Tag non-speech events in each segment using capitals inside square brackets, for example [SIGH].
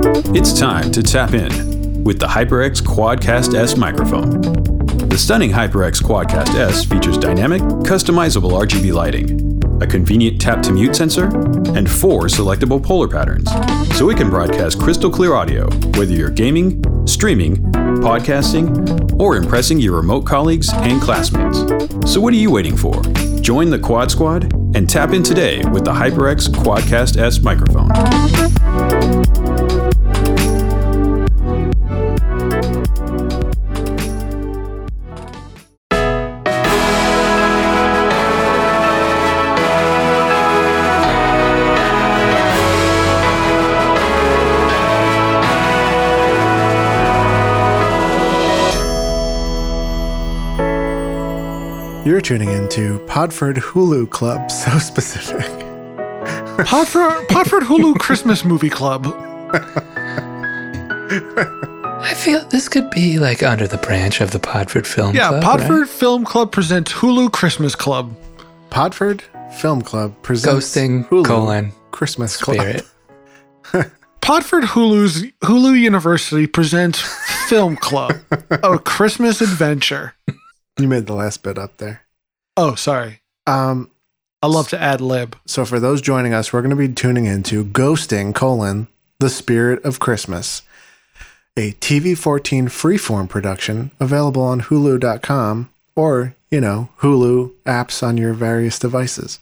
It's time to tap in with the HyperX Quadcast S microphone. The stunning HyperX Quadcast S features dynamic, customizable RGB lighting, a convenient tap to mute sensor, and four selectable polar patterns, so it can broadcast crystal clear audio whether you're gaming, streaming, podcasting, or impressing your remote colleagues and classmates. So, what are you waiting for? Join the Quad Squad and tap in today with the HyperX Quadcast S microphone. You're tuning into Podford Hulu Club, [LAUGHS] so specific. Podford, Podford Hulu Christmas Movie Club. I feel this could be like under the branch of the Podford Film Yeah, Club. Yeah, Podford right? Film Club presents Hulu Christmas Club. Podford Film Club presents Ghosting Hulu colon Christmas Club. Spirit. [LAUGHS] Podford Hulu's Hulu University presents Film Club, a Christmas adventure. You made the last bit up there. Oh, sorry. Um, I love to ad lib. so for those joining us, we're going to be tuning into Ghosting colon The Spirit of Christmas, a TV14 freeform production available on Hulu.com or you know Hulu apps on your various devices.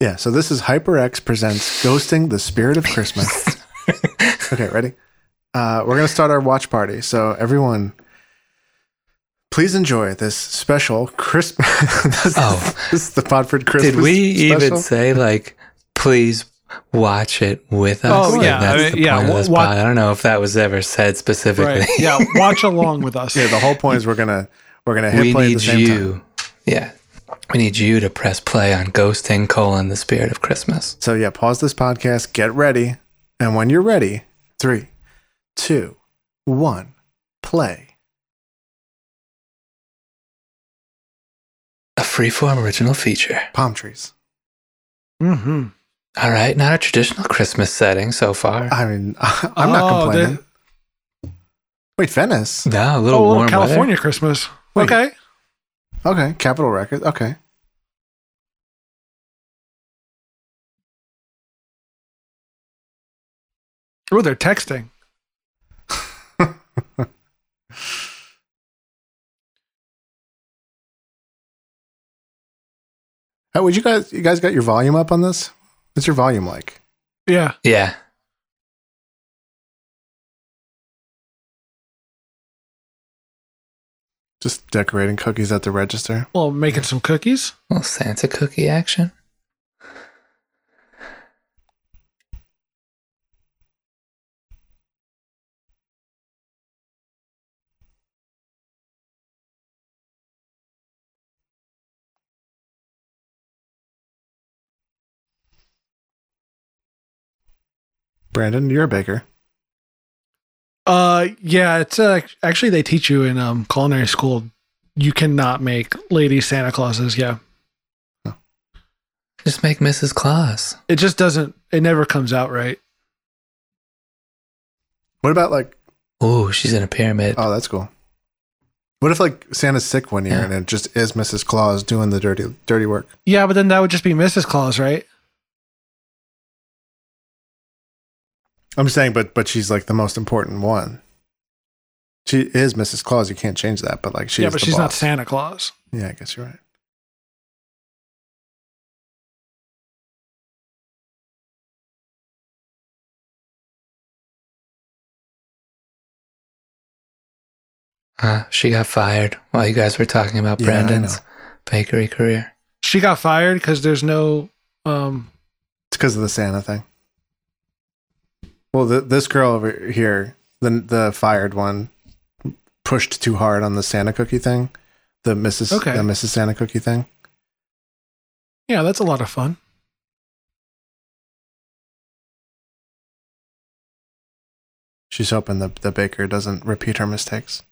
Yeah, so this is HyperX presents Ghosting the Spirit of Christmas. [LAUGHS] okay, ready? Uh, we're gonna start our watch party. So everyone, please enjoy this special Christmas. [LAUGHS] this, Oh. this is the Podford Christmas. Did we special. even say like, please watch it with us? Oh, Like, yeah, that's I mean, the yeah, point of this wa- I don't know if that was ever said specifically. Right. Yeah, [LAUGHS] watch along with us. Yeah, the whole point is we're gonna we're gonna hit we play at need the same you. time. Yeah, we need you to press play on Ghosting colon the Spirit of Christmas. So yeah, pause this podcast, get ready, and when you're ready, three, two, one, play. Freeform original feature. Palm trees. Mm-hmm. All right, not a traditional Christmas setting so far. I mean, [LAUGHS] I'm not Oh, complaining. Wait, Venice. no, a Oh, little a little warm California weather. Christmas. Wait. Okay. Okay, Capitol Records. Okay. Oh, they're texting. Hey, would you guys you guys got your volume up on this? What's your volume like? Yeah. Yeah, Just decorating cookies at the register. Well, making some cookies. little Santa cookie action. Brandon, you're a baker. Uh, yeah. It's uh, actually they teach you in um culinary school. You cannot make lady Santa Clauses. Yeah, Just make Mrs. Claus. it just doesn't. It never comes out right. What about like Oh, she's in a pyramid. oh that's cool. What if like Santa's sick one year Yeah. and it just is Mrs. Claus doing the dirty dirty work? Yeah, but then that would just be Mrs. Claus, right? I'm just saying, but but she's like the most important one. She is Mrs. Claus. You can't change that. But like she yeah, but the she's not. Santa Claus. Yeah, I guess you're right. Uh, she got fired while you guys were talking about Yeah, Brandon's bakery career. She got fired because there's no um It's because of the Santa thing. Well, the, this girl over here, the the fired one, pushed too hard on the Santa cookie thing, the Mrs. Okay. the Mrs. Santa cookie thing. Yeah, that's a lot of fun. She's hoping the the baker doesn't repeat her mistakes.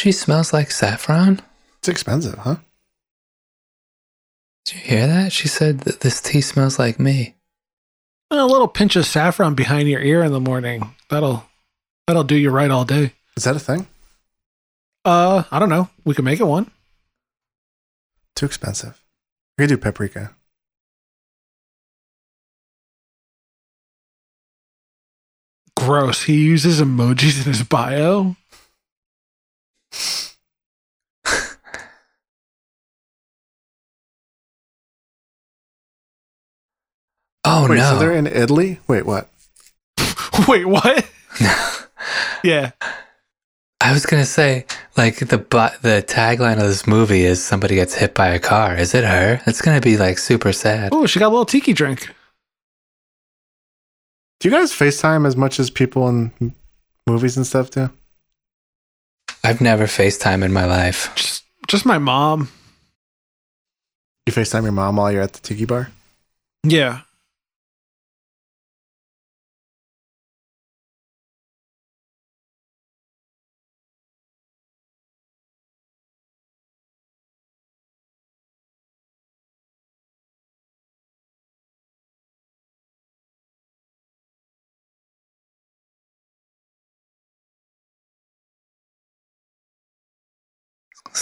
She smells like saffron? It's expensive, huh? Did you hear that? She said that this tea smells like me. A little pinch of saffron behind your ear in the morning. That'll that'll do you right all day. Is that a thing? Uh, I don't know. We can make it one. Too expensive. We could do paprika. Gross. He uses emojis in his bio. Oh Wait, no. so they're in Italy? Wait, what? [LAUGHS] Wait, what? [LAUGHS] Yeah. I was gonna say, like the bu- the tagline of this movie is somebody gets hit by a car. Is it her? It's gonna be like super sad. Oh, she got a little tiki drink. Do you guys FaceTime as much as people in movies and stuff do? I've never FaceTime in my life. Just just my mom. You FaceTime your mom while you're at the tiki bar? Yeah.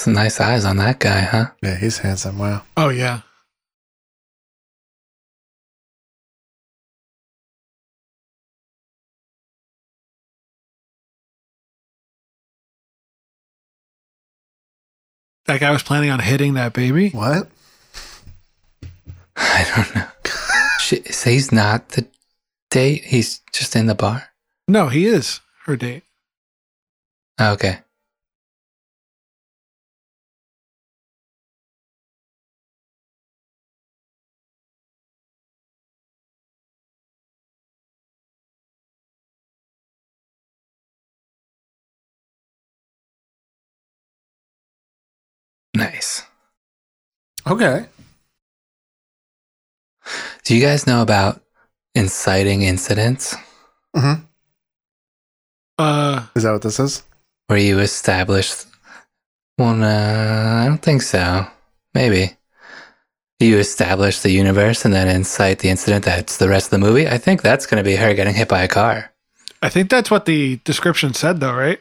Some nice eyes on that guy, huh? Yeah, he's handsome. Wow. Oh yeah. That guy was planning on hitting that baby. What? [LAUGHS] I don't know. she, so he's not the date. He's just in the bar. No, he is her date. Oh, okay. Okay. Do you guys know about inciting incidents hmm Uh, Is that what this is? where you establish? Well, no, I don't think so. Maybe. You establish the universe and then incite the incident that's the rest of the movie. I think that's going to be her getting hit by a car. I think that's what the description said, though, right?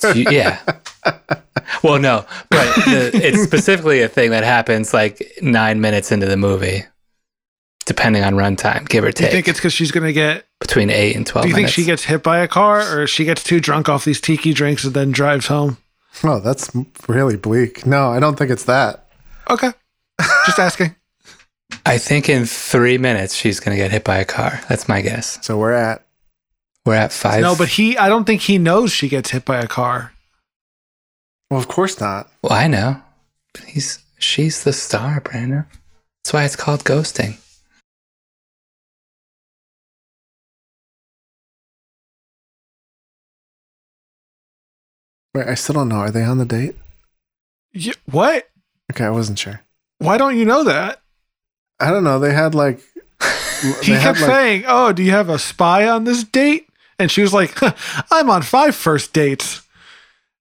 So [LAUGHS] you- yeah. [LAUGHS] Well, no, but the, it's specifically a thing that happens like nine minutes into the movie, depending on runtime, give or Do you think it's because she's gonna get? between eight and twelve. Do you think minutes. she gets hit by a car, or she gets too drunk off these tiki drinks and then drives home? Oh, that's really bleak. No, I don't think it's that. Okay, just [LAUGHS] asking. I think in three minutes she's going to get hit by a car. That's my guess. So we're at We're at five. No, but he. I don't think he knows she gets hit by a car. Well, of course not. well, I know. But he's she's the star, Brandon. That's why it's called ghosting. Wait, I still don't know. Are they on the date? Y- what? Okay, I wasn't sure. Why don't you know that? I don't know. They had like [LAUGHS] He kept like- saying, "Oh, do you have a spy on this date?" And she was like, [LAUGHS] "I'm on five first dates."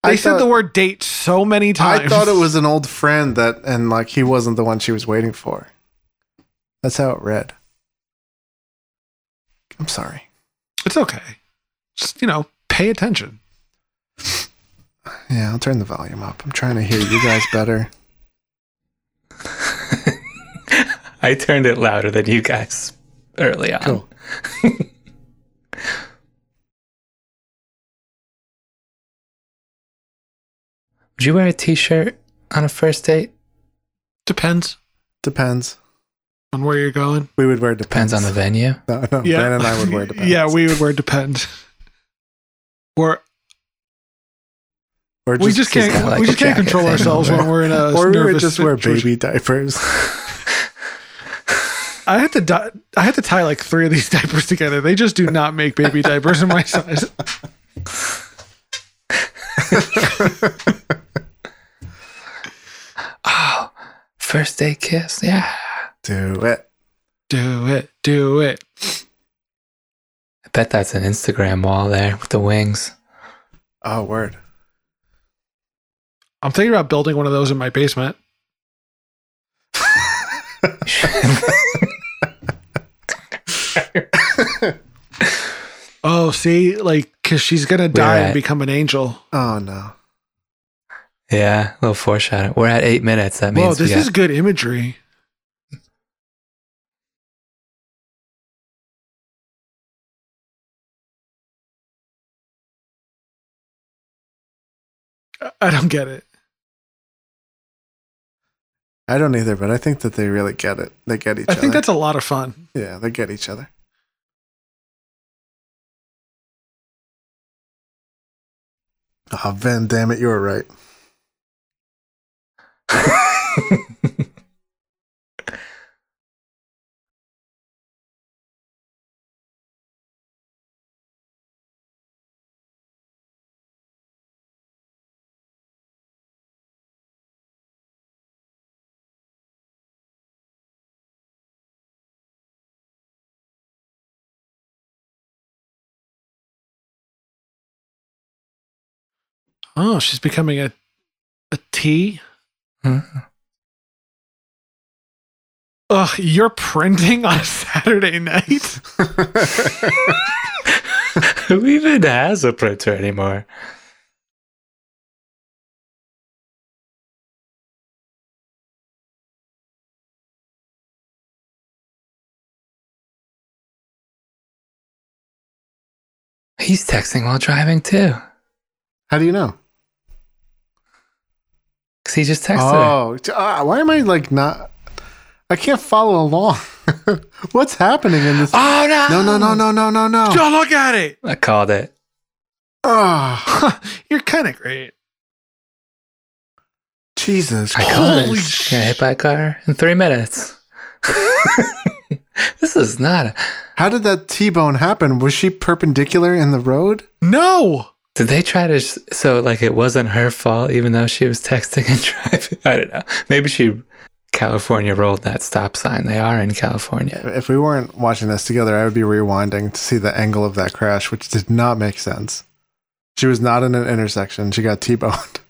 They I said thought- the word date so many times. I thought it was an old friend that, and like he wasn't the one she was waiting for. That's how it read. I'm sorry. It's okay. Just you know, pay attention. Yeah, I'll turn the volume up. I'm trying to hear you guys better. [LAUGHS] I turned it louder than you guys early on. Cool. [LAUGHS] Would you wear a t-shirt on a first date? Depends Depends. on where you're going. We would wear depends. Depends on the venue. No, no. Yeah, Brandon and I would wear [LAUGHS] depends. yeah, we would wear depends. Or or we just can't. kinda like we just can't control ourselves when we're in a or we would just wear situation. baby diapers. [LAUGHS] I had to. Di- I had to tie like three of these [LAUGHS] diapers together. They just do not make baby diapers in my size. Oh, first day kiss. Yeah. Do it. Do it. Do it. I bet that's an Instagram wall there with the wings. Oh, word. I'm thinking about building one of those in my basement. [LAUGHS] Oh, see, like, because she's gonna die at- and become an angel. Oh no. Yeah, a little foreshadow. We're at eight minutes. That means Whoa, we this got- is good imagery. I- I don't get it. I don't either, but I think that they really get it. They get each I other. I think that's a lot of fun. yeah, they get each other. Oh, Van, damn it, you were right. Oh, she's becoming a a T. Ugh, you're printing on a Saturday night? [LAUGHS] Who even has a printer anymore? He's texting while driving too. How do you know? Because he just texted her. Oh, uh, why am I like not? I can't follow along. [LAUGHS] What's happening in this? Oh no! No, no, no, no, no, no, no. Oh, look at it. I called it. Oh, [LAUGHS] You're kind of great. Jesus. I called Holy it. sh- Got hit by a car in three minutes. [LAUGHS] this is not a. How did that T-bone happen? Was she perpendicular in the road? No. Did they try to so like it wasn't her fault even though she was texting and [LAUGHS] driving? I don't know. Maybe she California rolled that stop sign. They are in California. If we weren't watching this together, I would be rewinding to see the angle of that crash, which did not make sense. She was not in an intersection. She got T-boned. [LAUGHS]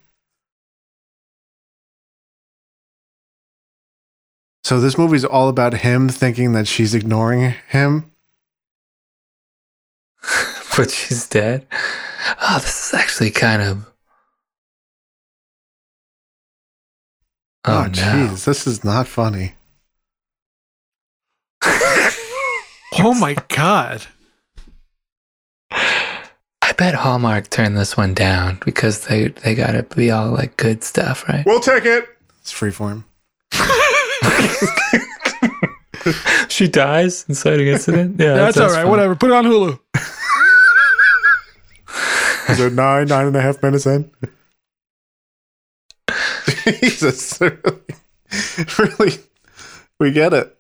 So this movie's all about him thinking that she's ignoring him. [LAUGHS] but she's dead. Oh, this is actually kind of Oh, Oh, no. jeez, this is not funny. [LAUGHS] Oh my god. I bet Hallmark turned this one down because they they got to be all like good stuff, right? We'll take it. It's freeform. [LAUGHS] she dies inciting incident. Yeah, That's, all right. fine. Whatever. Put it on Hulu. [LAUGHS] Is it nine, nine and a half minutes in? [LAUGHS] Jesus, [LAUGHS] really, really, we get it.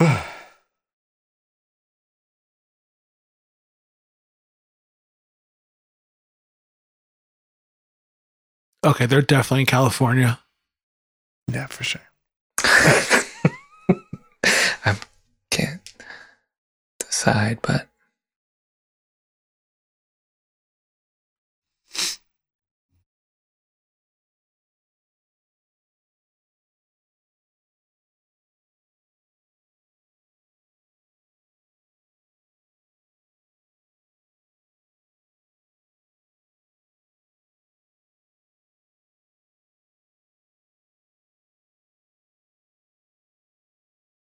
[SIGHS] Okay, they're definitely in California. Yeah, for sure. [LAUGHS] I can't decide, but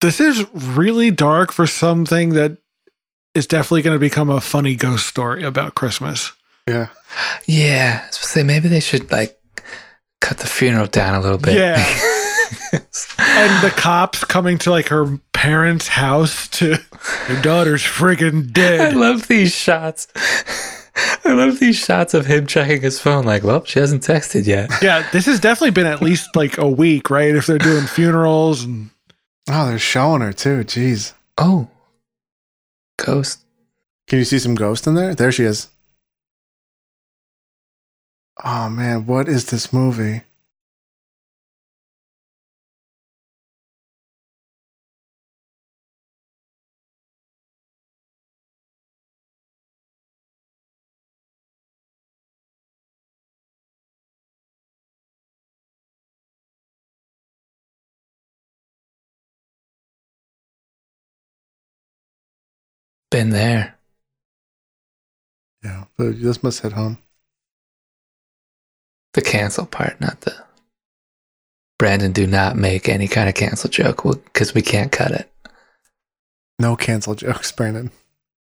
This is really dark for something that is definitely going to become a funny ghost story about Christmas. Yeah, yeah, So say maybe they should like cut the funeral down a little bit. Yeah. [LAUGHS] And the cops coming to like her parents' house to your daughter's friggin' dead. I love these shots. [LAUGHS] I love these shots of him checking his phone. Like, well, she hasn't texted yet. Yeah, this has definitely been at least like a week, right? If they're doing funerals and Oh, they're showing her too. Jeez. Oh, ghost. Can you see some ghost in there? There she is. Oh man, what is this movie? Been there. Yeah, but this must hit home. The cancel part, not the. Brandon, do not make any kind of cancel joke because we can't cut it. No cancel jokes, Brandon.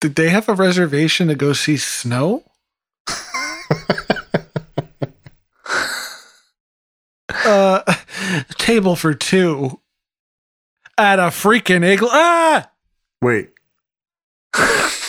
Did they have a reservation to go see snow? [LAUGHS] Uh, table for two at a freaking igloo. Ah! Wait, Huh.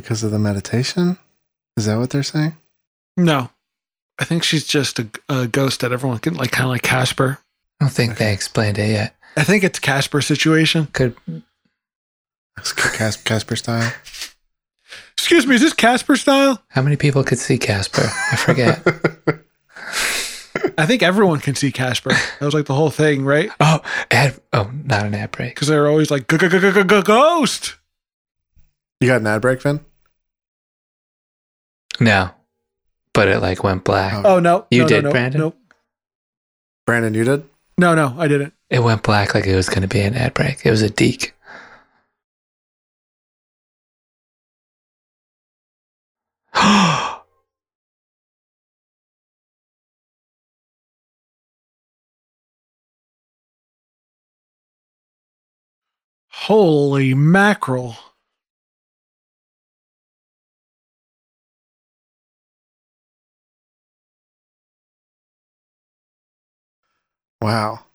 Because of the meditation? Is that what they're saying? No, I think she's just a, a ghost that everyone can like, kind of like Casper. I don't think they explained it yet. I think it's Casper situation. Could It's Cas- Casper style. Excuse me, is this Casper style? how many people could see Casper? I forget. [LAUGHS] I think everyone can see Casper. That was like the whole thing, right? oh, ad. Oh, not an ad break. Because they're always like, ghost. You got an ad break, Finn? No, but it like went black. Oh. Oh, no. You no, no, did, no, Brandon? No, Brandon, you did? no, no, I didn't. It went black like it was going to be an ad break. It was a deke. [GASPS] Holy mackerel. Wow.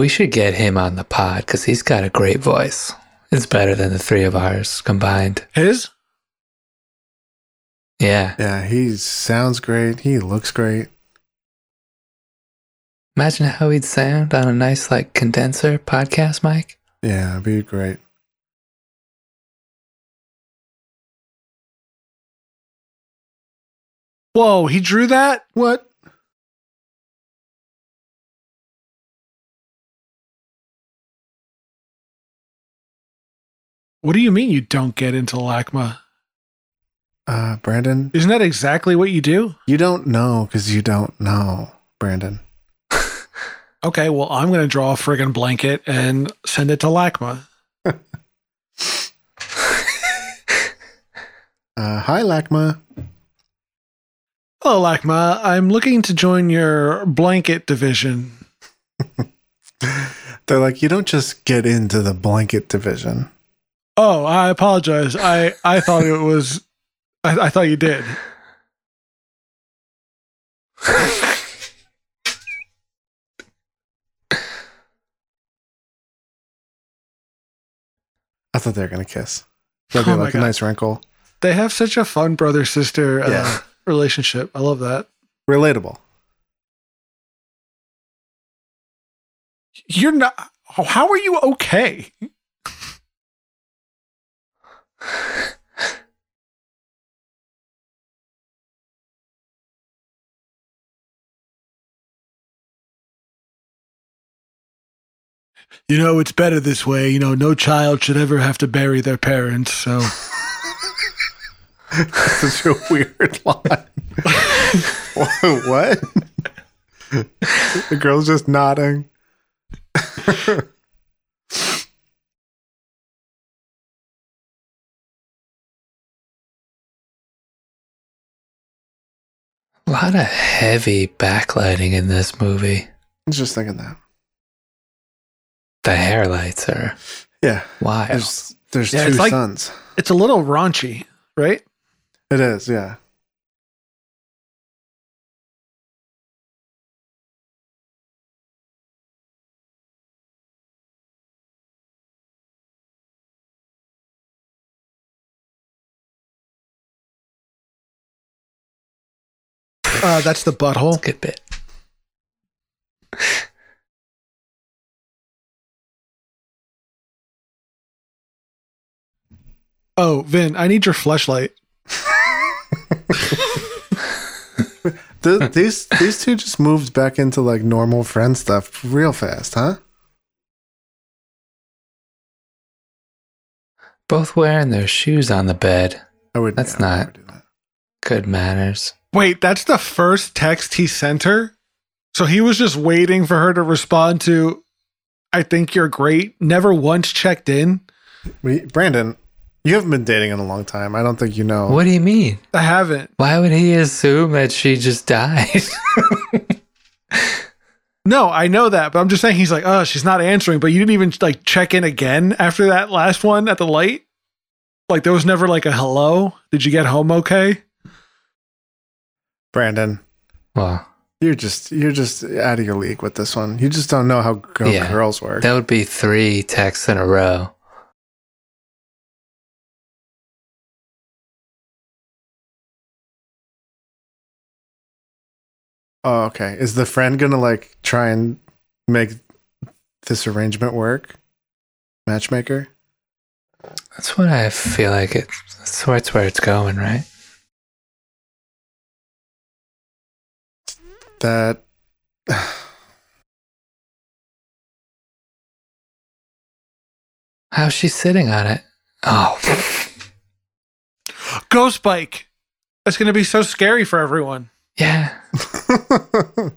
we should get him on the pod because he's got a great voice. It's better than the three of ours combined. His? Yeah. Yeah, he sounds great. He looks great. Imagine how he'd sound on a nice like condenser podcast mic. Yeah, it'd be great. Whoa, he drew that? What? What do you mean you don't get into LACMA? Uh, Brandon, Isn't that exactly what you do? you don't know because you don't know, Brandon. [LAUGHS] Okay, well, I'm going to draw a friggin' blanket and send it to LACMA. [LAUGHS] Uh, hi, LACMA. Hello, LACMA. I'm looking to join your blanket division. [LAUGHS] They're like, you don't just get into the blanket division. Oh, I apologize. I, I thought it was, I, I thought you did. [LAUGHS] I thought they were gonna kiss. That'd be Oh like a nice wrinkle. They have such a fun brother sister uh, Yeah. Relationship. I love that. Relatable. You're not, how are you okay? You know, it's better this way. You know, no child should ever have to bury their parents. So, [LAUGHS] Such a weird line. [LAUGHS] what? the girl's just nodding. A lot of heavy backlighting in this movie. I was just thinking that. The hair lights are Yeah. wild. There's there's Yeah, two it's like- sons. it's a little raunchy, right? It is, yeah. Uh, that's the butthole. That's good bit. oh, Vin, I need your flashlight. [LAUGHS] [LAUGHS] Th- these these two just moved back into like normal friend stuff real fast, huh? Both wearing their shoes on the bed. I would. That's I would not- never do that. Good manners. Wait, that's the first text he sent her? So he was just waiting for her to respond to, I think you're great. Never once checked in. We, Brandon, you haven't been dating in a long time. I don't think you know. What do you mean? I haven't. Why would he assume that she just died? [LAUGHS] No, I know that, but I'm just saying he's like, oh, she's not answering, but you didn't even like check in again after that last one at the light? Like there was never like a hello? Did you get home okay? Brandon, Wow. you're just you're just out of your league with this one. You just don't know how, how Yeah. girls work. that would be three texts in a row. Oh, okay. Is the friend gonna like try and make this arrangement work? Matchmaker. That's what I feel like it. That's where it's where it's going, right? That. How's she sitting on it? Oh, Ghost bike. That's gonna be so scary for everyone. Yeah. [LAUGHS]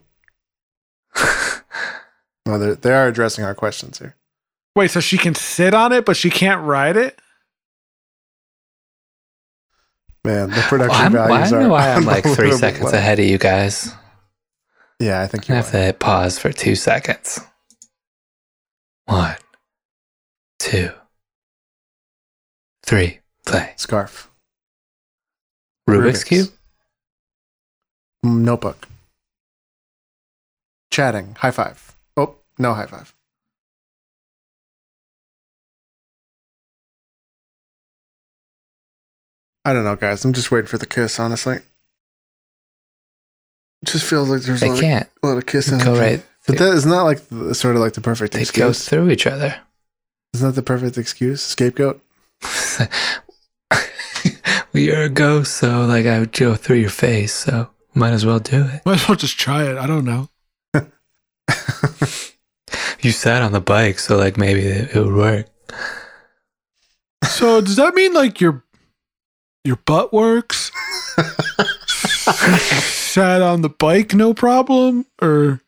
well, they're- they are addressing our questions here. Wait, so she can sit on it, but she can't ride it? Man, the production I'm, values don't are. know why I'm like three seconds low. ahead of you guys. Yeah, I think you I have to hit pause for two seconds. One, two, three, play. Scarf. Rubik's, Rubik's. Cube? Notebook. Chatting. High five. Oh, no high five. I don't know, guys. I'm just waiting for the kiss, honestly. It just feels like there's a lot, of, can't a lot of kiss go right. But that is not like the, sort of like the perfect They go through each other. Isn't that the perfect excuse? Scapegoat? [LAUGHS] well, you're a ghost, so like I would go through your face, so might as well do it. Might as well just try it. I don't know. [LAUGHS] You sat on the bike, so like maybe it, it would work. So does that mean like your your butt works? [LAUGHS] Sat on the bike, no problem, or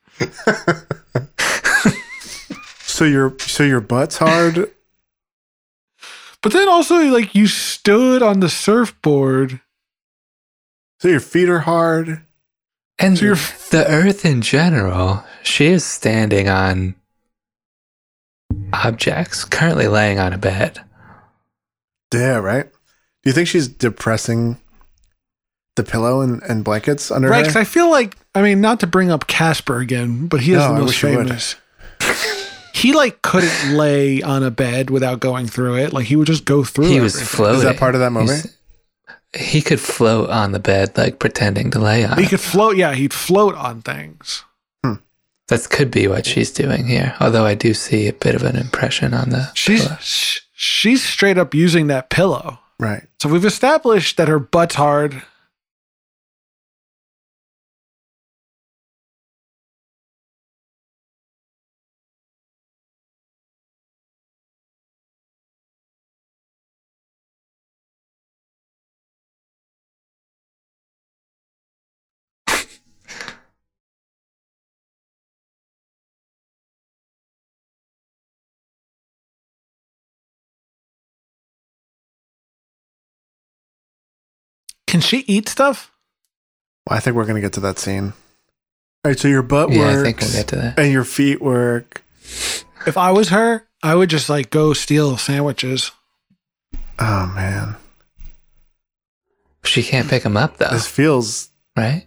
So your so your butt's hard. but then also like you stood on the surfboard. So your feet are hard. And So you're- the Earth in general, she is standing on objects, currently laying on a bed. Yeah, right. Do you think she's depressing the pillow and, and blankets under Right, her? because I feel like I mean not to bring up Casper again, but he is No, the most wish famous. he like couldn't lay on a bed without going through it. Like he would just go through. He was floating. Is that part of that movie? He's- He could float on the bed, like pretending to lay on He it. could float. Yeah, he'd float on things. Hmm. That could be what she's doing here. Although I do see a bit of an impression on the. She's pillow. sh- she's straight up using that pillow. right. So we've established that her butt's hard. Can she eat stuff? Well, I think we're gonna get to that scene. All right. So your butt Yeah, works I think we'll get to that. and your feet work. If I was her, I would just like go steal sandwiches. Oh man, She can't pick him up though, this feels. right?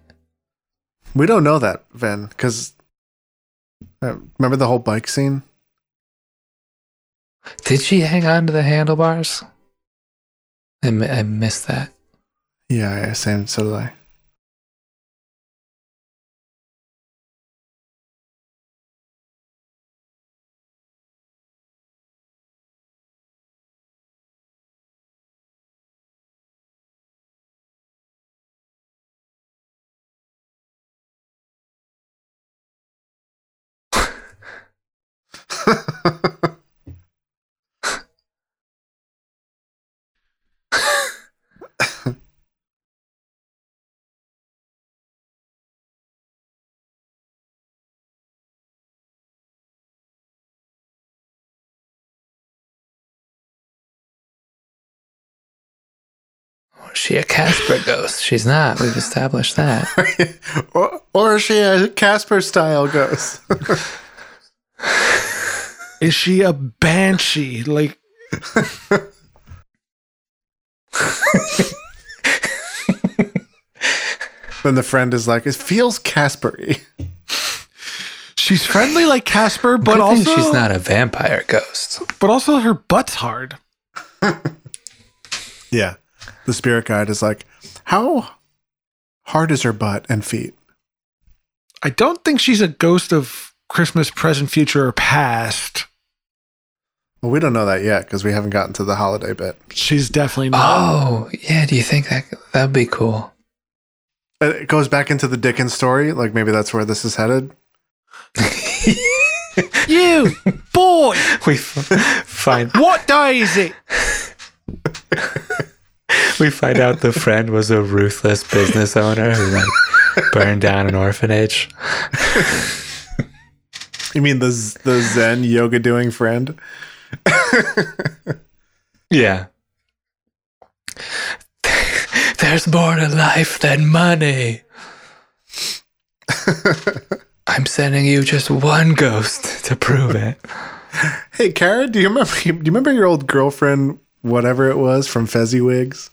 We don't know that, Ven, because uh, remember the whole bike scene. Did she hang on to the handlebars? I, I missed that. Yeah, yeah, same. So did I. she a Casper ghost? She's not. We've established that. [LAUGHS] or, or is she a Casper style ghost? [LAUGHS] Is she a banshee? Like then the friend is like, it feels Caspery. she's friendly like Casper, but Good also she's not a vampire ghost. but also her butt's hard. [LAUGHS] Yeah. The spirit guide is like, how hard is her butt and feet? I don't think she's a ghost of Christmas present, future, or past. Well, we don't know that yet because we haven't gotten to the holiday bit. She's definitely not. Oh, yeah. Do you think that that'd be cool? It goes back into the Dickens story. Like maybe that's where this is headed. [LAUGHS] You boy, We f- find what day is it? [LAUGHS] [LAUGHS] we find out the friend was a ruthless business owner who like burned down an orphanage. [LAUGHS] You mean the the Zen yoga doing friend? [LAUGHS] Yeah. There's more to life than money. I'm sending you just one ghost to prove it. Hey, Kara, do you remember? Do you remember your old girlfriend, whatever it was, from Fezziwigs?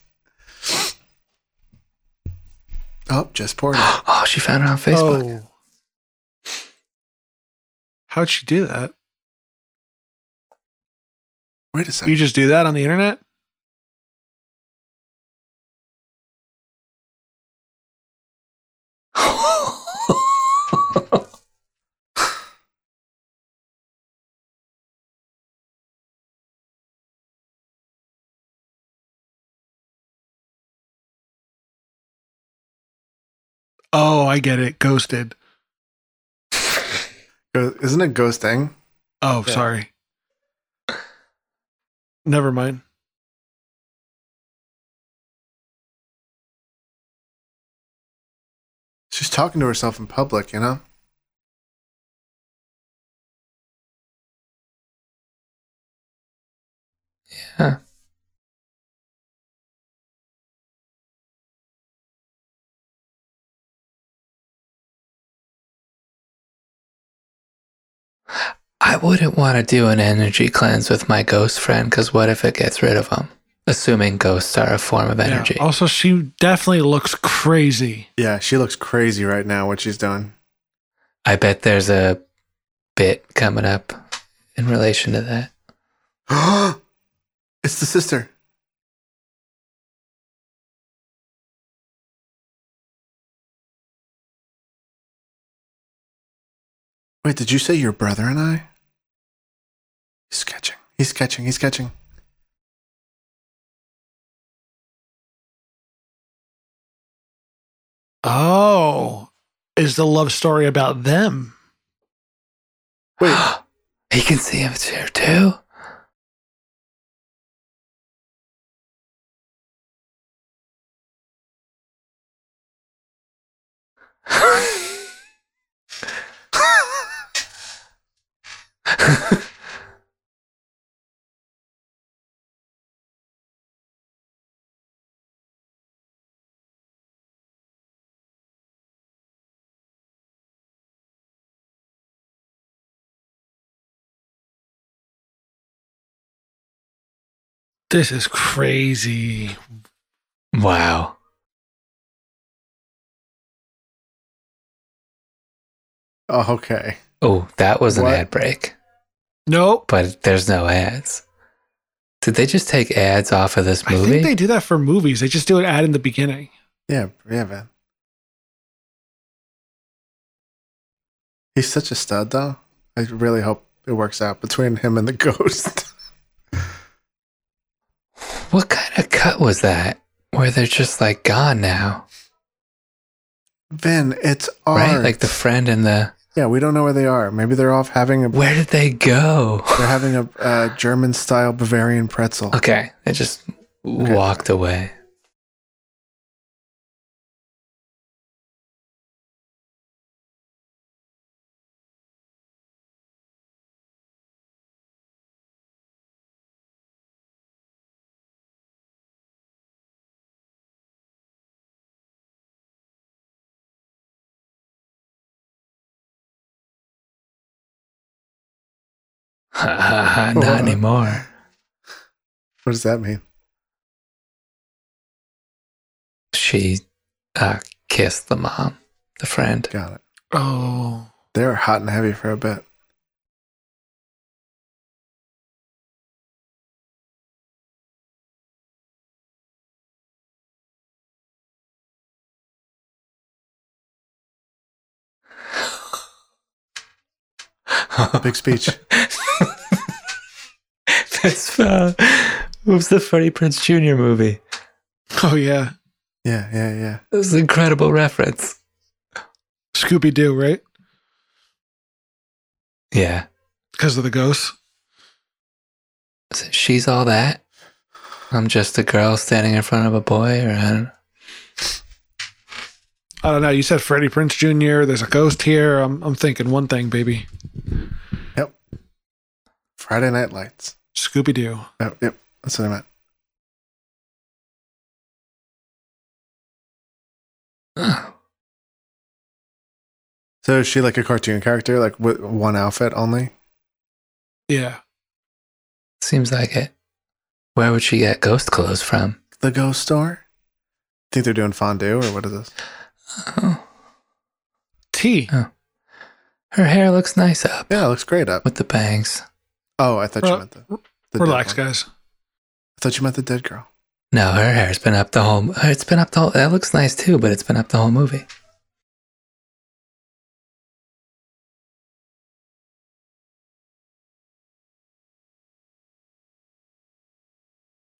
Oh, just poured it. [GASPS] Oh, she found it on Facebook. Oh. How'd she do that? Wait a second. You just do that on the internet? Oh, I get it. Ghosted. Isn't it ghosting? Oh, Yeah. sorry. Never mind. She's talking to herself in public, you know? Yeah. Wouldn't want to do an energy cleanse with my ghost friend because what if it gets rid of them? Assuming ghosts are a form of energy. Yeah. energy. Also, she definitely looks crazy. Yeah, she looks crazy right now, what she's doing. I bet there's a bit coming up in relation to that. [GASPS] it's the sister. Wait, did you say your brother and I? He's catching. He's catching. He's catching. Oh, is the love story about them? Wait, [GASPS] he can see him here too. [LAUGHS] [LAUGHS] [LAUGHS] This is crazy. wow. oh, okay. Oh, that was an What? ad break, Nope. but there's no ads. Did they just take ads off of this movie? I think they do that for movies. They just do an ad in the beginning. Yeah, yeah, man. He's such a stud, though. I really hope it works out between him and the [LAUGHS] ghost. What kind of cut was that? Where they're just like gone now, Vin, it's art. right? Like the friend and the. yeah, we don't know where they are. Maybe they're off having a Where did they go? [LAUGHS] they're having a, uh German style Bavarian pretzel. Okay, they just walked away. [LAUGHS] not What? anymore. What does that mean? She uh, kissed the mom, the friend. Got it. Oh. They were hot and heavy for a bit. [LAUGHS] Big speech. [LAUGHS] That's uh, what was the Freddie Prinze Jr. movie? Oh yeah. Yeah, yeah, yeah. It was an incredible reference. Scooby Doo, right? Yeah. Because of the ghosts. So she's all that. I'm just a girl standing in front of a boy, or I don't I don't know. You said Freddie Prinze Jr. There's a ghost here. I'm I'm thinking one thing, baby. Yep. Friday Night Lights. Scooby Doo. Oh, yep. That's what I meant. Oh, [SIGHS] So is she like a cartoon character, like with one outfit only? Yeah. seems like it. Where would she get ghost clothes from? The ghost store? Think they're doing fondue or what is this? Oh, T. Oh. her hair looks nice up Yeah, it looks great up. with the bangs. Oh, I thought you meant the, the Relax, dead guys. I thought you meant the dead girl. No, her hair's been up the whole. Uh, it's been up the whole. That looks nice too, but it's been up the whole movie.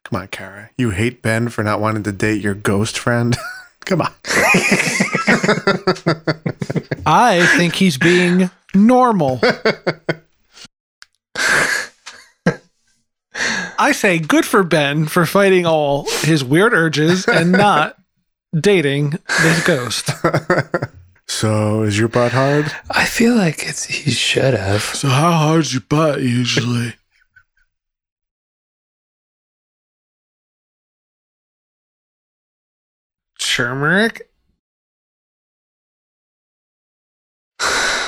Come on, Kara. You hate Ben for not wanting to date your ghost friend? [LAUGHS] Come on. [LAUGHS] I think he's being normal. [LAUGHS] I say good for Ben for fighting all his weird urges and [LAUGHS] not dating this ghost. [LAUGHS] so is your butt hard? I feel like it's he should have. So how hard's your butt usually? [LAUGHS] Turmeric?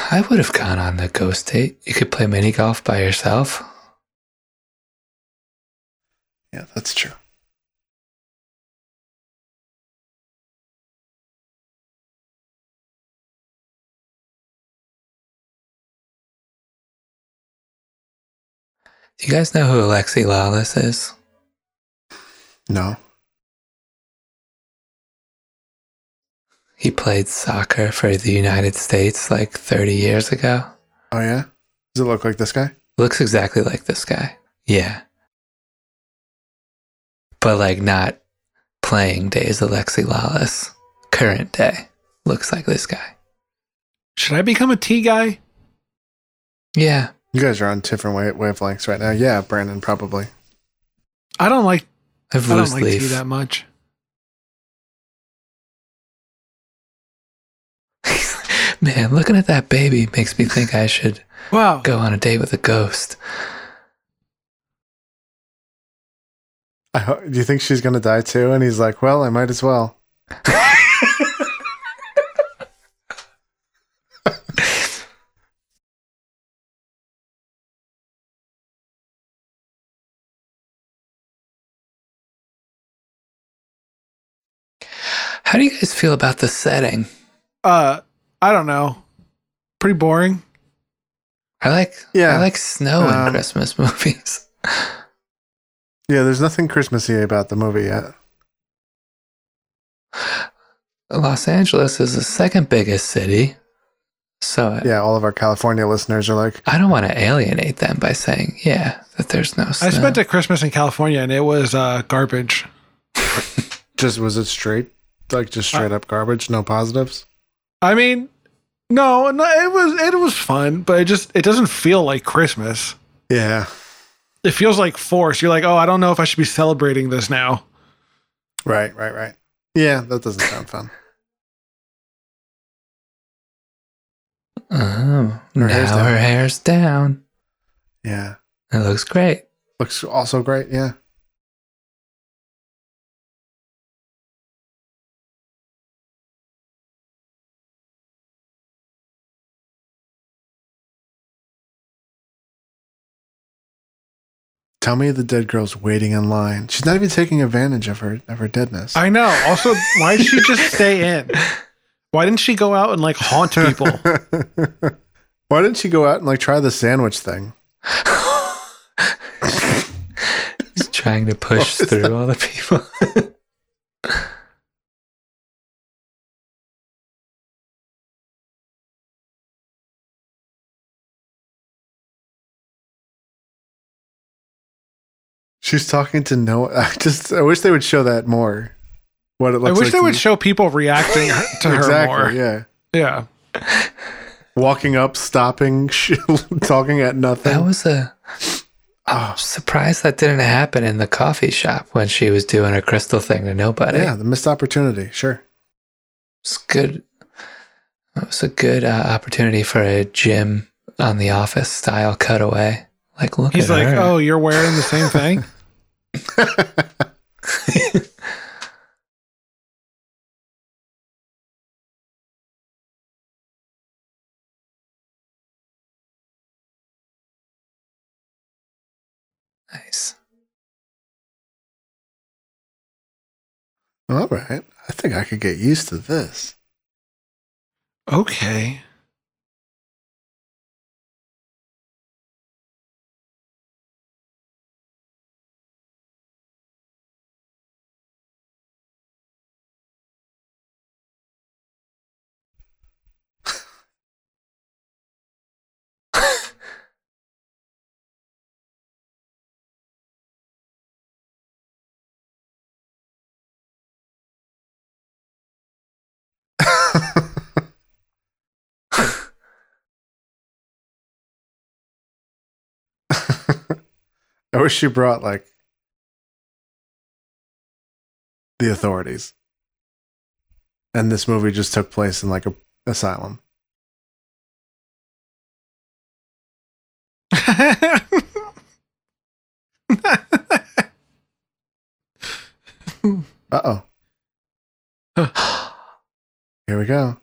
I would have gone on the ghost date. You could play mini golf by yourself. Yeah, that's true. Do you guys know who Alexi Lalas is? No. He played soccer for the United States like 30 years ago. Oh yeah? Does it look like this guy? Looks exactly like this guy. Yeah. But like not playing days Alexi Lalas. Current day. Looks like this guy. Should I become a T guy? Yeah. You guys are on different wave- wavelengths right now. Yeah, Brandon, probably. I don't like I've I don't loose like tea that much. [LAUGHS] Man, looking at that baby makes me think I should Wow. go on a date with a ghost. Ho- do you think she's gonna die too? And he's like, "Well, I might as well." How do you guys feel about the setting? Uh I don't know. Pretty boring. I like Yeah, I like snow in um, Christmas [LAUGHS] movies. Yeah, there's nothing Christmassy about the movie yet. Los Angeles is the second biggest city. So Yeah, all of our California listeners are like, I don't want to alienate them by saying, yeah, that there's no snow. I spent a Christmas in California and it was uh garbage. [LAUGHS] just was it straight, like just straight up garbage, no positives. I mean, no, no, it was it was fun, but it just it doesn't feel like Christmas. Yeah, It feels like force. You're like, oh, I don't know if I should be celebrating this now. right, right, right. Yeah, that doesn't sound fun. Oh, Her now down. her hair's down. Yeah, It looks great. looks also great. Yeah, Tell me the dead girl's waiting in line. She's not even taking advantage of her of her deadness. I know. Also, why did she just stay in? Why didn't she go out and like haunt people? [LAUGHS] Why didn't she go out and like try the sandwich thing? [LAUGHS] He's trying to push What is through all the people. [LAUGHS] She's talking to no. [LAUGHS] I just I wish they would show that more. What it looks like. I wish like they would me. show people reacting to her exactly. more. Yeah, Yeah. walking up, stopping, [LAUGHS] talking at nothing. that was a. Ah. I'm surprised that didn't happen in the coffee shop when she was doing her crystal thing to nobody. yeah, the missed opportunity. Sure. It's good. It was a good uh, opportunity for a Jim on the office style cutaway. Like, look He's at like, her. "Oh, you're wearing the same thing." [LAUGHS] [LAUGHS] nice. All right. I think I could get used to this. Okay. I wish you brought like the authorities. And this movie just took place in like a asylum. [LAUGHS] Uh oh. [SIGHS] Here we go.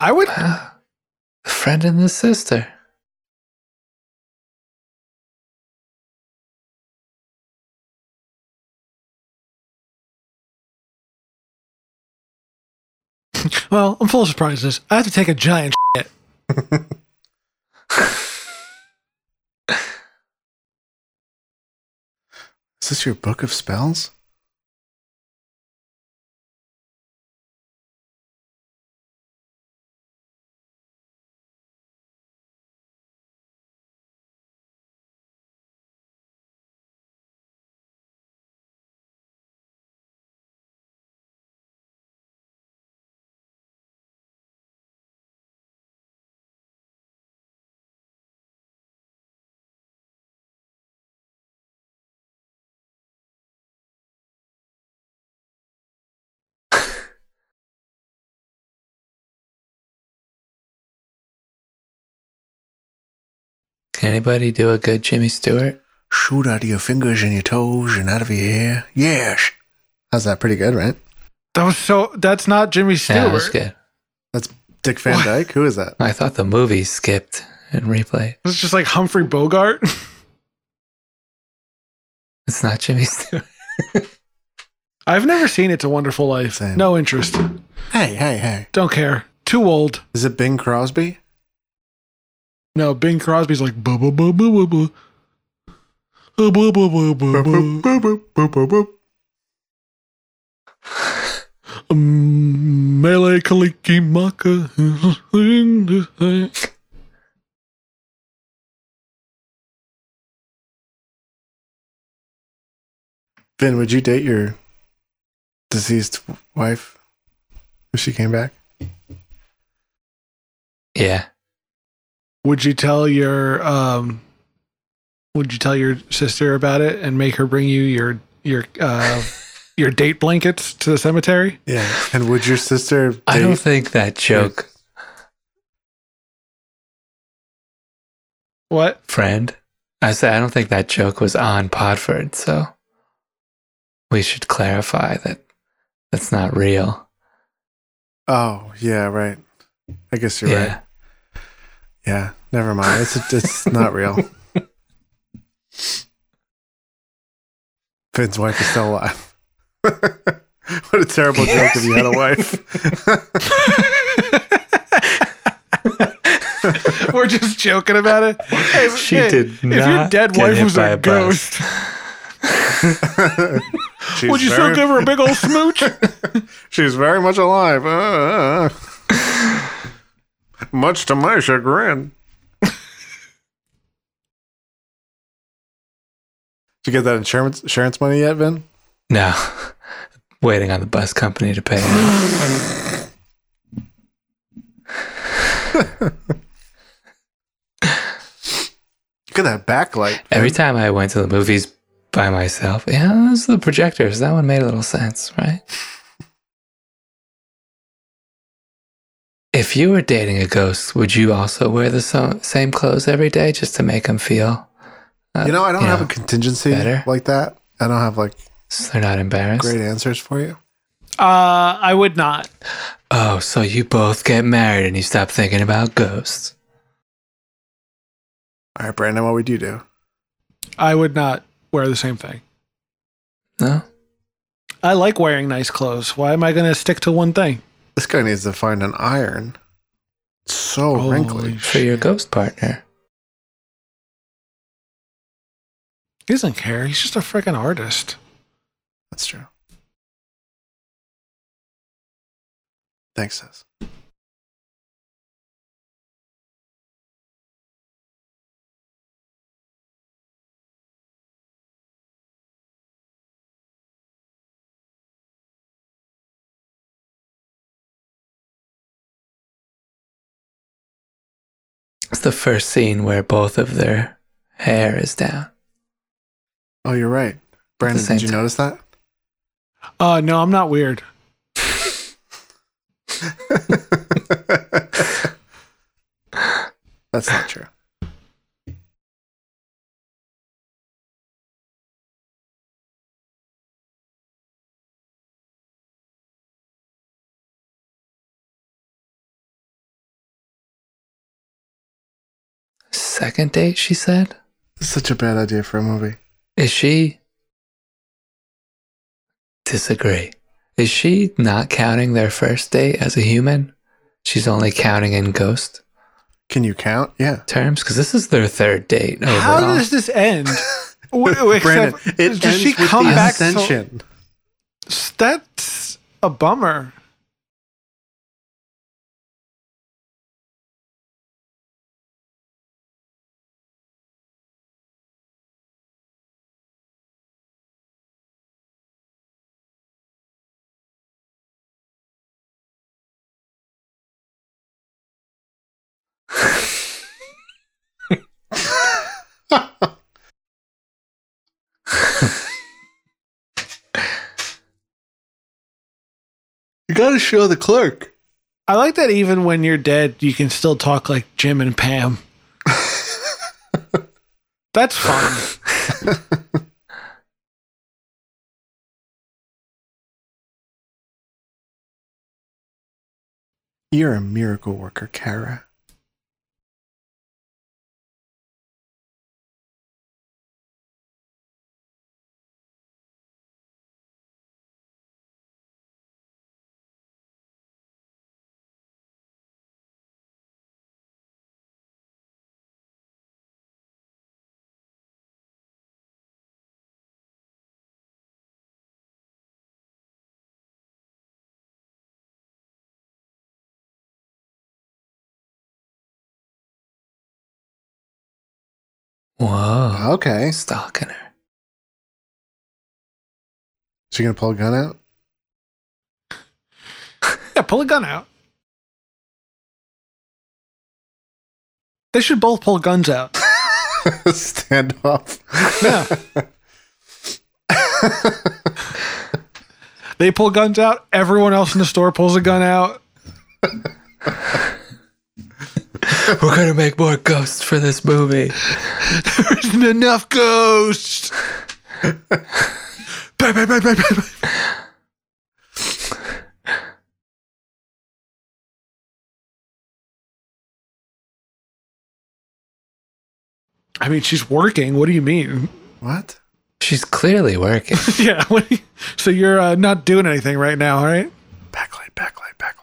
I would. the [SIGHS] friend and the sister. [LAUGHS] Well, I'm full of surprises. I have to take a giant [LAUGHS] shit. Is this your book of spells? Can anybody do a good Jimmy Stewart? Shoot out of your fingers and your toes and out of your hair. Yes. How's that? Pretty good, right? That was so. That's not Jimmy Stewart. Yeah, that was good. That's Dick Van What? Dyke. Who is that? I thought the movie skipped and replayed. It's just like Humphrey Bogart. [LAUGHS] It's not Jimmy Stewart. [LAUGHS] I've never seen It's a Wonderful Life. Same. No interest. Hey, hey, hey. Don't care. Too old. Is it Bing Crosby? No, Bing Crosby's like boo boo boo boo boo boo. Boo, boo, boo, boo, boo. Um, Mele Kalikimaka. Vin, would you date your deceased wife if she came back? Yeah. Would you tell your um would you tell your sister about it and make her bring you your your uh [LAUGHS] your date blankets to the cemetery? Yeah. And would your sister date? I don't think that joke, What? friend. I said I don't think that joke was on Podford, so we should clarify that that's not real. Oh, yeah, right. I guess you're yeah. right. Yeah, never mind. It's it's not real. [LAUGHS] Vin's wife is still alive. [LAUGHS] what a terrible joke if you had a wife. [LAUGHS] We're just joking about it. Hey, She hey, did If your not dead get wife hit was a a ghost, would you very, still give her a big old smooch? She's very much alive. Uh, uh. Much to my chagrin. Did you get that insurance insurance money yet, Vin? No. [LAUGHS] Waiting on the bus company to pay. it. [LAUGHS] Look at that backlight. Every time I went to the movies by myself, yeah, those are the projectors. That one made a little sense, right? If you were dating a ghost, would you also wear the so- same clothes every day just to make them feel? uh, You know, I don't have know, a contingency better. like that. I don't have like so they're not embarrassed. great answers for you. Uh, I would not. Oh, so you both get married and you stop thinking about ghosts. All right, Brandon, what would you do? I would not wear the same thing. No? I like wearing nice clothes. Why am I going to stick to one thing? This guy needs to find an iron. It's so Holy wrinkly. For your ghost partner. He doesn't care. He's just a freaking artist. That's true. Thanks, sis. The first scene where both of their hair is down. Oh, you're right. Brandon, did you time. notice that? Uh, no, I'm not weird. [LAUGHS] That's not true. Second date, she said? Such a bad idea for a movie. Is she. Disagree. Is she not counting their first date as a human? She's only counting in ghost Can you count? Yeah. terms? Because this is their third date. How does this end? [LAUGHS] W- w- Brandon, except- it does ends she with come the back? so- ascension. that's a bummer. You gotta show the clerk. I like that even when you're dead, you can still talk like Jim and Pam. [LAUGHS] That's fun. You're a miracle worker, Kara. Whoa. Okay. Stalking her. So you gonna pull a gun out? [LAUGHS] Yeah, pull a gun out. They should both pull guns out. [LAUGHS] Stand off. Yeah. [LAUGHS] They pull guns out. Everyone else in the store pulls a gun out. We're to make more ghosts for this movie. There isn't enough ghosts. Bang, bang, bang, bang, bang, bang. I mean, she's working. What do you mean? What? She's clearly working. [LAUGHS] yeah. What you- so you're uh, not doing anything right now, right? Backlight, backlight, backlight.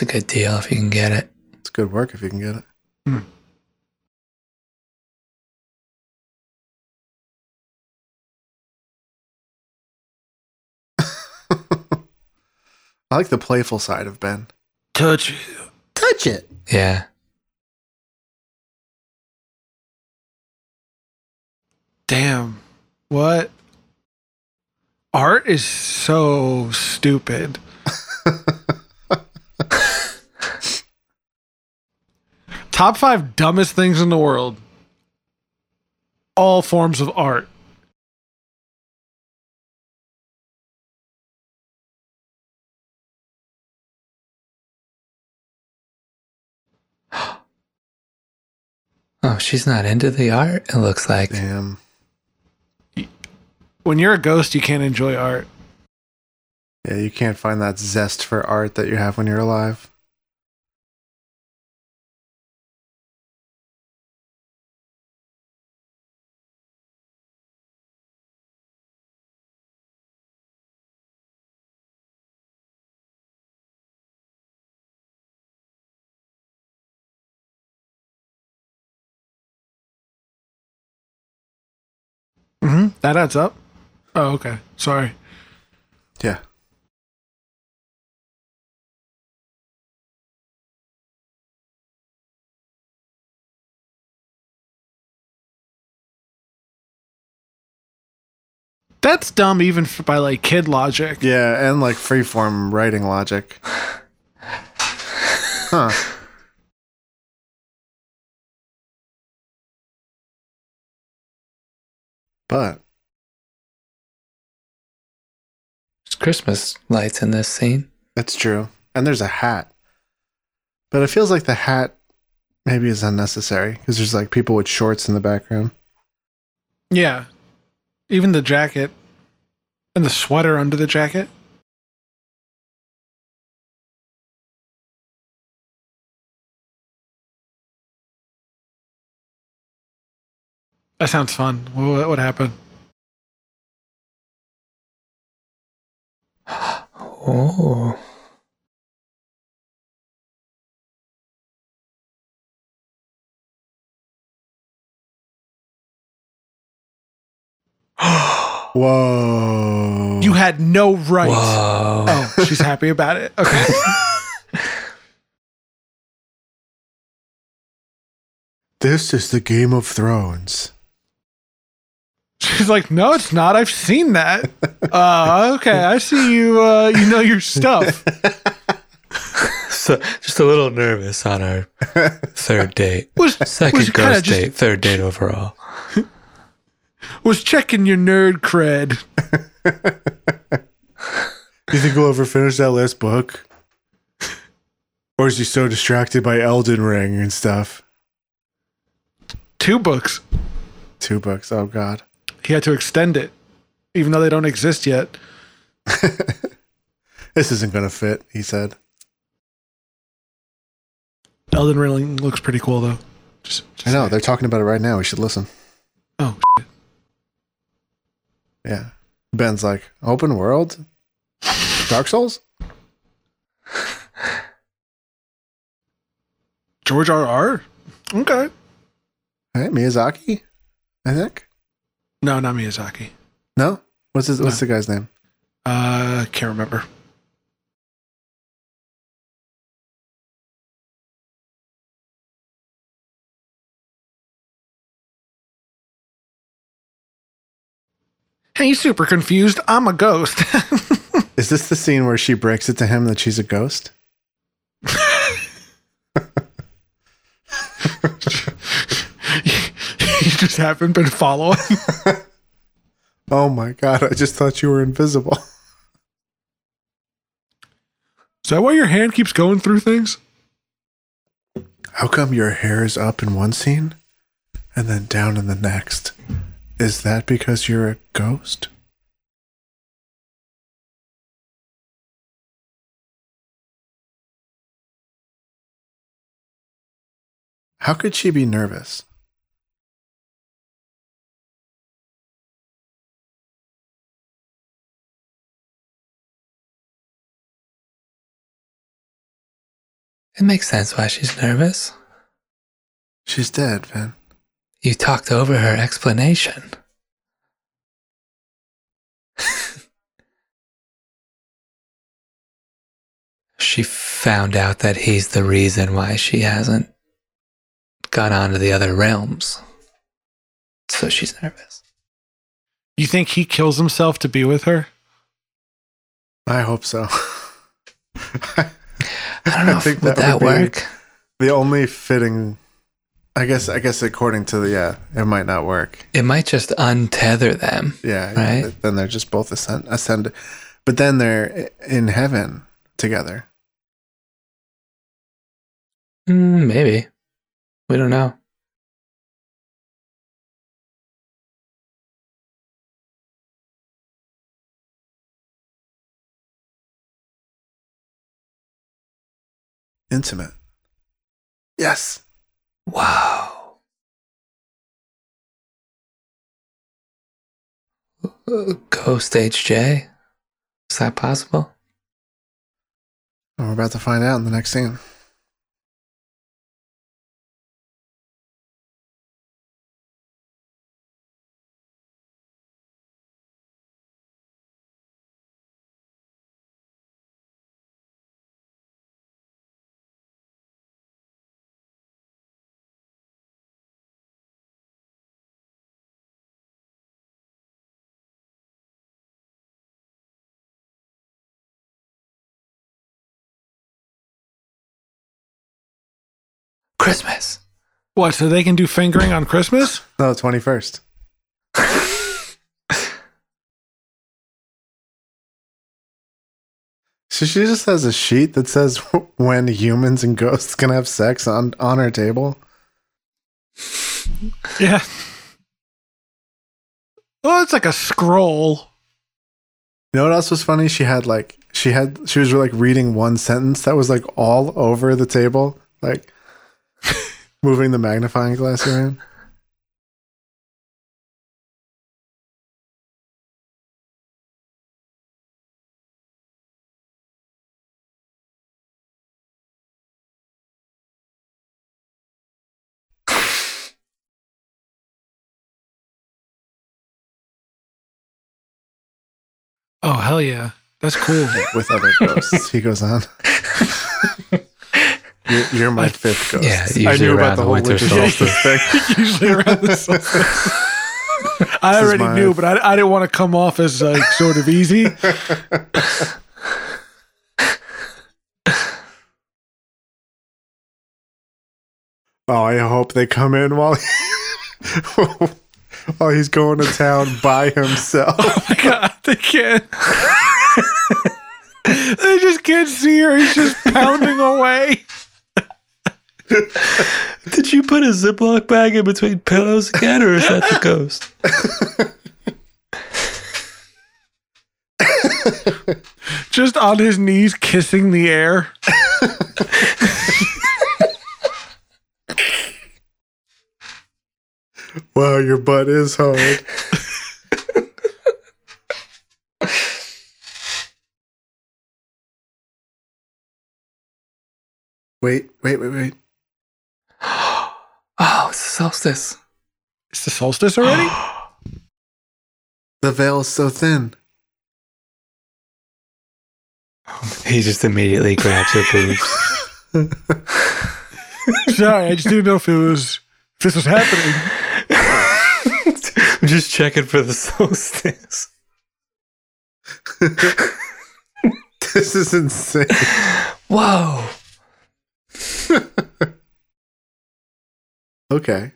It's a good deal if you can get it. It's good work if you can get it. Hmm. [LAUGHS] I like the playful side of Ben. Touch. Touch it. Yeah. Damn. What? Art is so stupid. [LAUGHS] Top five dumbest things in the world. All forms of art. [GASPS] Oh, she's not into the art, it looks like. Damn. When you're a ghost, you can't enjoy art. Yeah, you can't find that zest for art that you have when you're alive. That adds up. Oh, okay. Sorry. Yeah. That's dumb even f by like kid logic. Yeah, and like freeform writing logic. [LAUGHS] Huh. But Christmas lights in this scene. That's true. And there's a hat. But it feels like the hat maybe is unnecessary because there's like people with shorts in the background. Yeah. Even the jacket and the sweater under the jacket. That sounds fun. What, what happened? Oh. [GASPS] Whoa. You had no right. Whoa. Oh, she's happy about it. Okay. [LAUGHS] This is the Game of Thrones. She's like, no, it's not. I've seen that. Uh, okay, I see you. Uh, you know your stuff. [LAUGHS] So, just a little nervous on our third date. Was Second was kinda ghost just- date, third date overall. Was checking your nerd cred. Do you think we'll ever finish that last book? Or is he so distracted by Elden Ring and stuff? Two books. Two books. Oh God. He had to extend it, even though they don't exist yet. [LAUGHS] This isn't gonna fit, he said. Elden Ring looks pretty cool though. Just, just I know, they're talking about it right now. We should listen. Oh, Yeah. Ben's like, open world? Dark Souls? George R. R. Okay. Hey, Miyazaki? I think. No, not Miyazaki. No? What's his what's the guy's name? Uh, can't remember. Hey, super confused. I'm a ghost. [LAUGHS] Is this the scene where she breaks it to him that she's a ghost? [LAUGHS] you just haven't been following. [LAUGHS] Oh my god, I just thought you were invisible. [LAUGHS] Is that why your hand keeps going through things? How come your hair is up in one scene and then down in the next? Is that because you're a ghost? How could she be nervous? It makes sense why she's nervous. She's dead, Vin. You talked over her explanation. [LAUGHS] she found out that he's the reason why she hasn't got onto the other realms. So she's nervous. You think he kills himself to be with her? I hope so. [LAUGHS] I don't [LAUGHS] know. think would that that, would work? the only fitting I guess I guess according to the yeah, it might not work. It might just untether them. Yeah, yeah, Right. th- then they're just both ascend ascended. But then they're in heaven together. Mm, maybe. We don't know. Intimate. Yes. Wow. Ghost HJ? Is that possible? We're about to find out in the next scene. Christmas. What? So they can do fingering on Christmas? No, twenty first. [LAUGHS] So she just has a sheet that says [LAUGHS] when humans and ghosts can have sex on on her table. [LAUGHS] Yeah. Well, it's like a scroll. You know what else was funny? She had like she had she was like reading one sentence that was like all over the table, like moving the magnifying glass around. [LAUGHS] Oh hell yeah, that's cool. with other ghosts. he goes on. [LAUGHS] You're, you're my fifth ghost. Yeah, I usually knew around about the the whole winter winter solstice thing. [LAUGHS] Usually around the solstice. I already knew, but I, I didn't want to come off as like sort of easy. [LAUGHS] Oh, I hope they come in while while he's going to town by himself. [LAUGHS] Oh my god, they can't. they just can't see her. He's just pounding away. Did you put a Ziploc bag in between pillows again, or is that the ghost? Just on his knees, kissing the air. wow, your butt is hard. Wait, wait, wait, wait. Oh, it's the solstice. It's the solstice already. [GASPS] The veil is so thin. He just immediately grabs her boobs. [LAUGHS] Sorry, I just didn't know if it was if this was happening. I'm just checking for the solstice. [LAUGHS] This is insane. Whoa. [LAUGHS] Okay.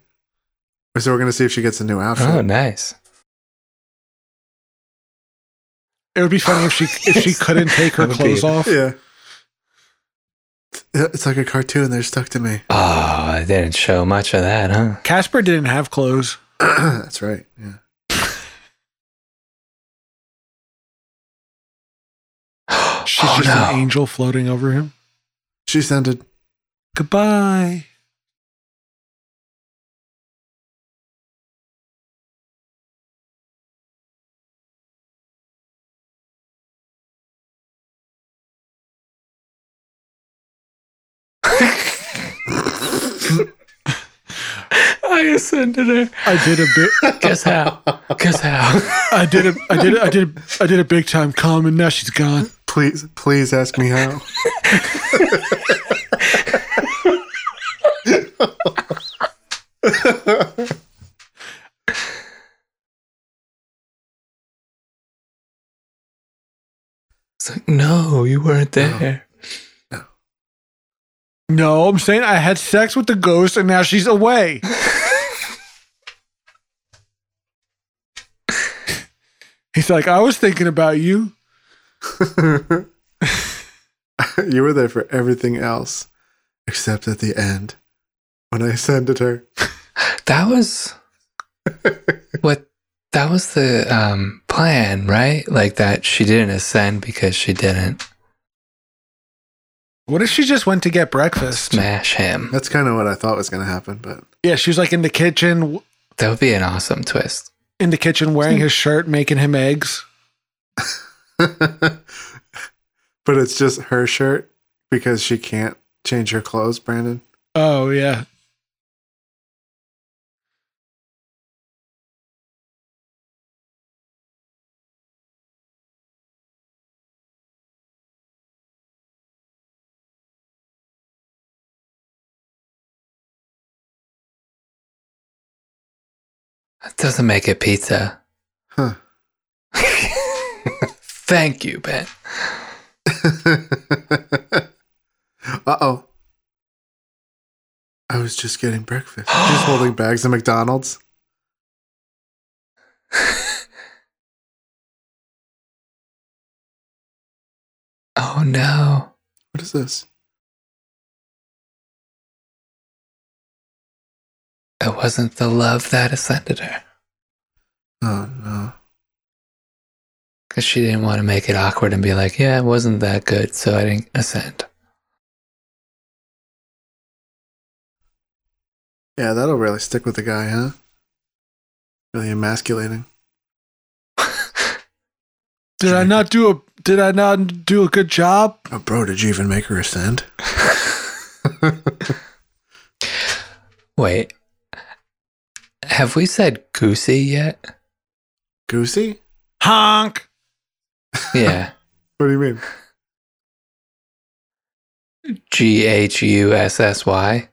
So we're gonna see if she gets a new outfit. Oh, nice. It would be funny if she if she [LAUGHS] couldn't take her clothes be- off. Yeah. Yeah, It's like a cartoon. They're stuck to me. Oh, I didn't show much of that, huh? Casper didn't have clothes. [CLEARS THROAT] That's right. Yeah. She's [GASPS] oh just no. an angel floating over him. She sounded. Goodbye. I ascended her. I did a bit. Guess how? Guess how? I did a. I did. A, I did. A, I did a big time come, and now she's gone. Please, please ask me how. It's like, no, you weren't there. No, I'm saying I had sex with the ghost, and now she's away. He's like, I was thinking about you. [LAUGHS] you were there for everything else except at the end when I ascended her. That was what that was the um plan, right? Like that she didn't ascend because she didn't What if she just went to get breakfast? smash him. That's kind of what I thought was going to happen, but Yeah, she was like in the kitchen, That would be an awesome twist. in the kitchen wearing his shirt, making him eggs. [LAUGHS] but it's just her shirt because she can't change her clothes, Brandon. Oh yeah. Doesn't make it pizza. Huh. [LAUGHS] Thank you, Ben. [LAUGHS] uh oh. I was just getting breakfast. She's holding [GASPS] bags of McDonald's. [LAUGHS] Oh no. What is this? It wasn't the love that ascended her. Oh no. Because she didn't want to make it awkward and be like, yeah, it wasn't that good, so I didn't ascend. Yeah, that'll really stick with the guy, huh? Really emasculating. [LAUGHS] Did I not do a did I not do a good job? Oh, bro, did you even make her ascend? [LAUGHS] Wait. Have we said goosey yet? Goosey? Honk. [LAUGHS] Yeah. [LAUGHS] What do you mean? G H U S S Y.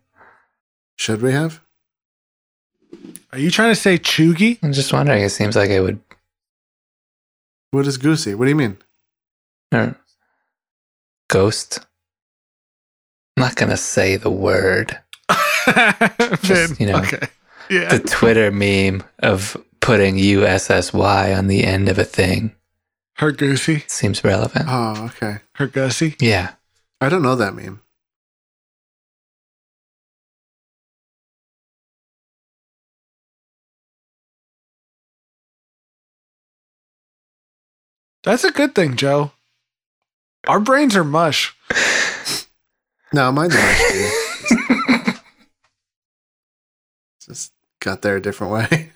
Should we have? Are you trying to say chuggy? I'm just wondering. It seems like it would. What is Goosey? What do you mean? Or ghost. I'm not gonna say the word. [LAUGHS] Just, you know, okay. [LAUGHS] Yeah. The Twitter meme of putting U S S Y on the end of a thing Her goosey. seems relevant. Oh, okay. Her gussy. Yeah. I don't know that meme. That's a good thing, Joe. Our brains are mush. [LAUGHS] No, mine's not. [LAUGHS] Just got there a different way.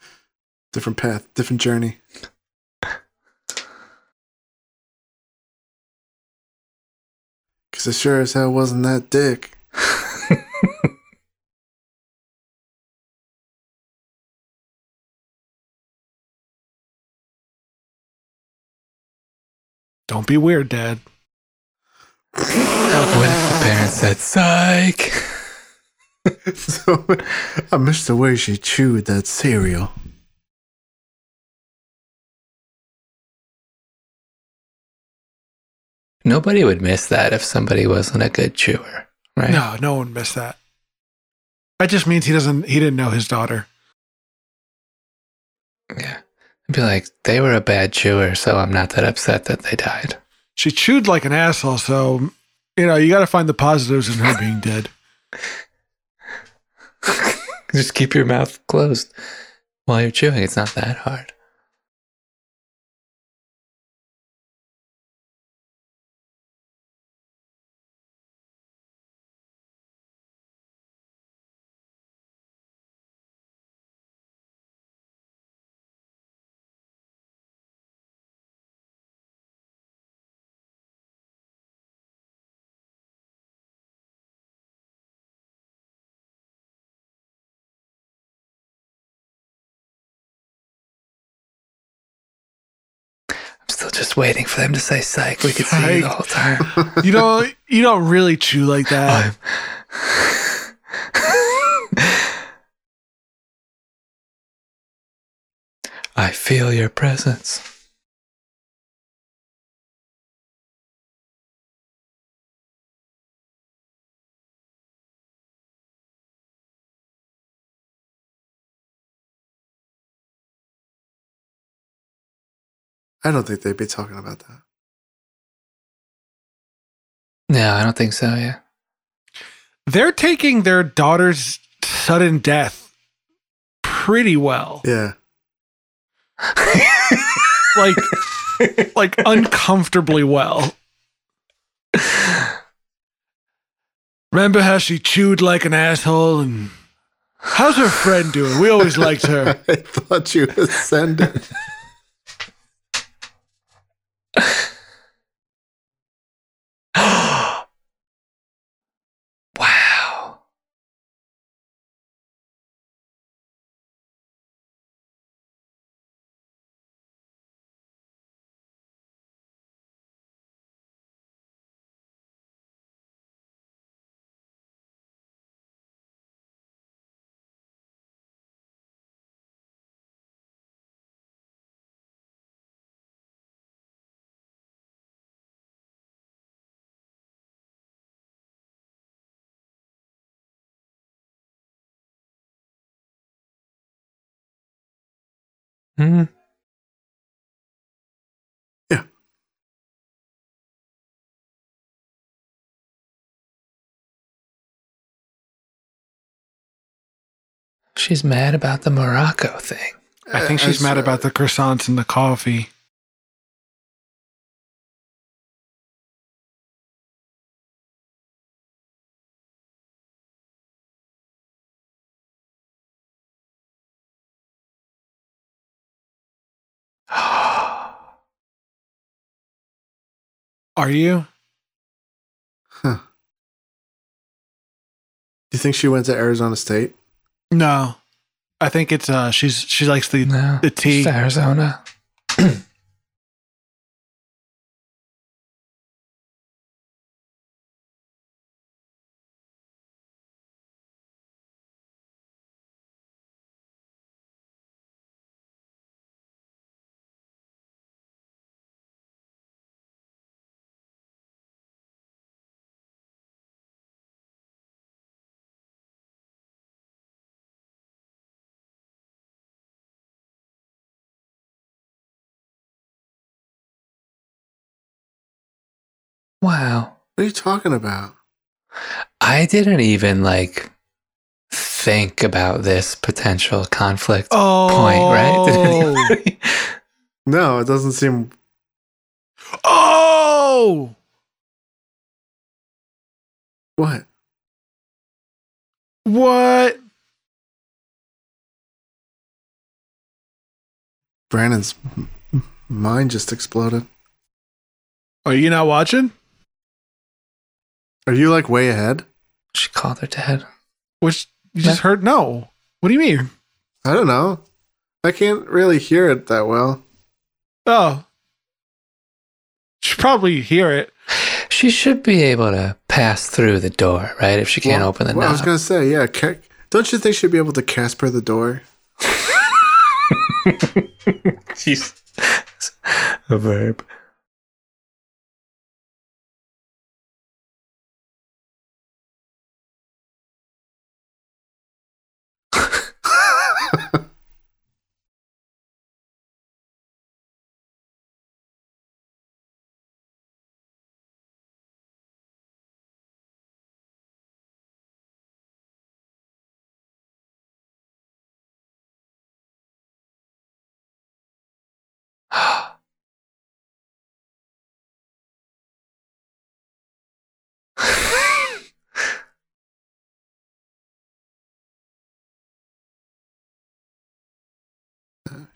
[LAUGHS] different path, different journey. Because it sure as hell wasn't that dick. [LAUGHS] Don't be weird, Dad. What if the parents said psych? [LAUGHS] so uh, I miss the way she chewed that cereal. Nobody would miss that if somebody wasn't a good chewer, right? No, no one missed that. That just means he doesn't. He didn't know his daughter. Yeah. I'd be like, they were a bad chewer, so I'm not that upset that they died. She chewed like an asshole, so you know you got to find the positives in her being dead. [LAUGHS] [LAUGHS] Just keep your mouth closed while you're chewing. It's not that hard. Just waiting for them to say psych. We could see you the whole time. [LAUGHS] You don't you don't really chew like that. [LAUGHS] I feel your presence. I don't think they'd be talking about that. No, I don't think so. Yeah. They're taking their daughter's sudden death pretty well. Yeah. [LAUGHS] Like like uncomfortably well. Remember how she chewed like an asshole and how's her friend doing? We always liked her. [LAUGHS] I thought you ascended. Hmm. Yeah. She's mad about the Morocco thing. I think she's As, mad uh, about the croissants and the coffee. Are you? Huh. Do you think she went to Arizona State? No. I think it's uh she's she likes the no. the tea. Arizona. [CLEARS THROAT] Wow. What are you talking about? I didn't even like think about this potential conflict Oh point, right? [LAUGHS] Did oh. anybody- No, it doesn't seem. Oh What? what? Brandon's m- m- mind just exploded. Are you not watching? Are you like way ahead? she called her dad. Which you just heard no. What do you mean? I don't know. I can't really hear it that well. Oh. She probably hear it. She should be able to pass through the door, right? If she can't Well- open the well, I was gonna say, yeah. Ca- don't you think she'd be able to Casper the door? [LAUGHS] [LAUGHS] She's a verb.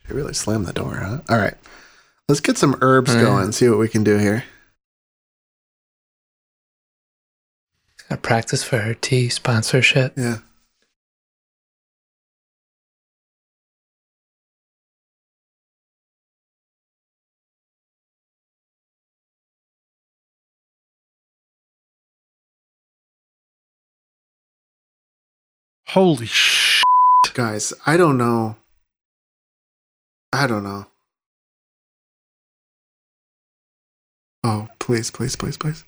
They really slammed the door, huh? All right. Let's get some herbs Mm. going, see what we can do here. Gotta practice for her tea sponsorship. Yeah. Holy sh! Guys, I don't know. I don't know. Oh, please, please, please, please.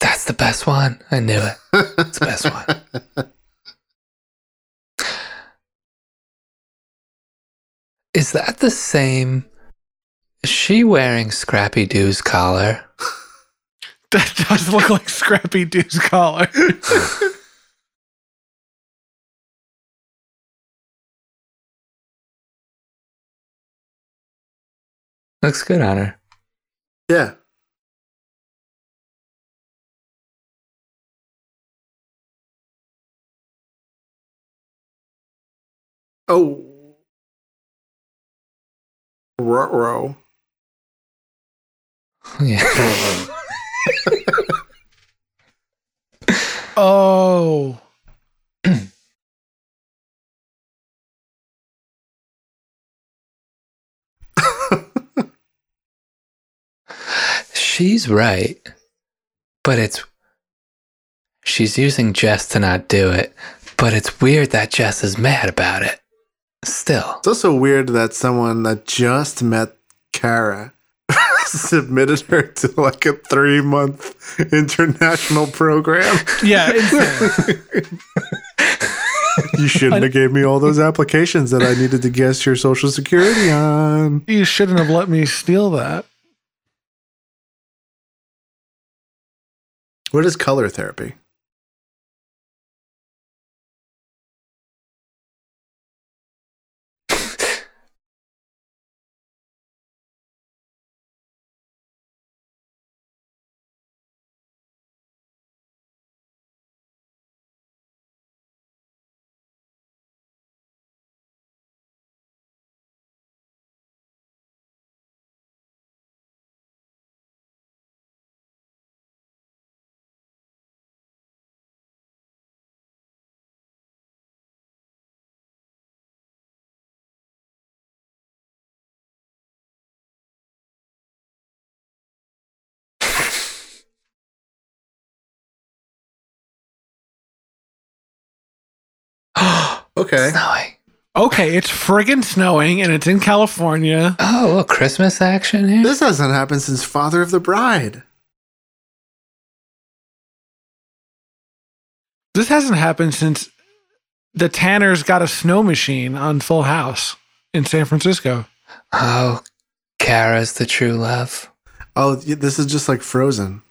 That's the best one. I knew it. It's the best one. [LAUGHS] Is that the same? Is she wearing Scrappy Doo's collar? [LAUGHS] That does look like Scrappy Doo's collar. [LAUGHS] Looks good on her. yeah. Oh. Ruh-roh. Yeah. [LAUGHS] oh, She's right. But it's. She's using Jess to not do it. But it's weird that Jess is mad about it. Still. It's also weird that someone that just met Kara [LAUGHS] submitted her to like a three month international program. yeah. You shouldn't have gave me all those applications that I needed to guess your social security on. you shouldn't have let me steal that. What is color therapy? Okay. Snowing. Okay, it's friggin' snowing and it's in California. Oh, a Christmas action here. This hasn't happened since Father of the Bride. This hasn't happened since the Tanners got a snow machine on Full House in San Francisco. Oh, Kara's the true love. Oh, this is just like Frozen.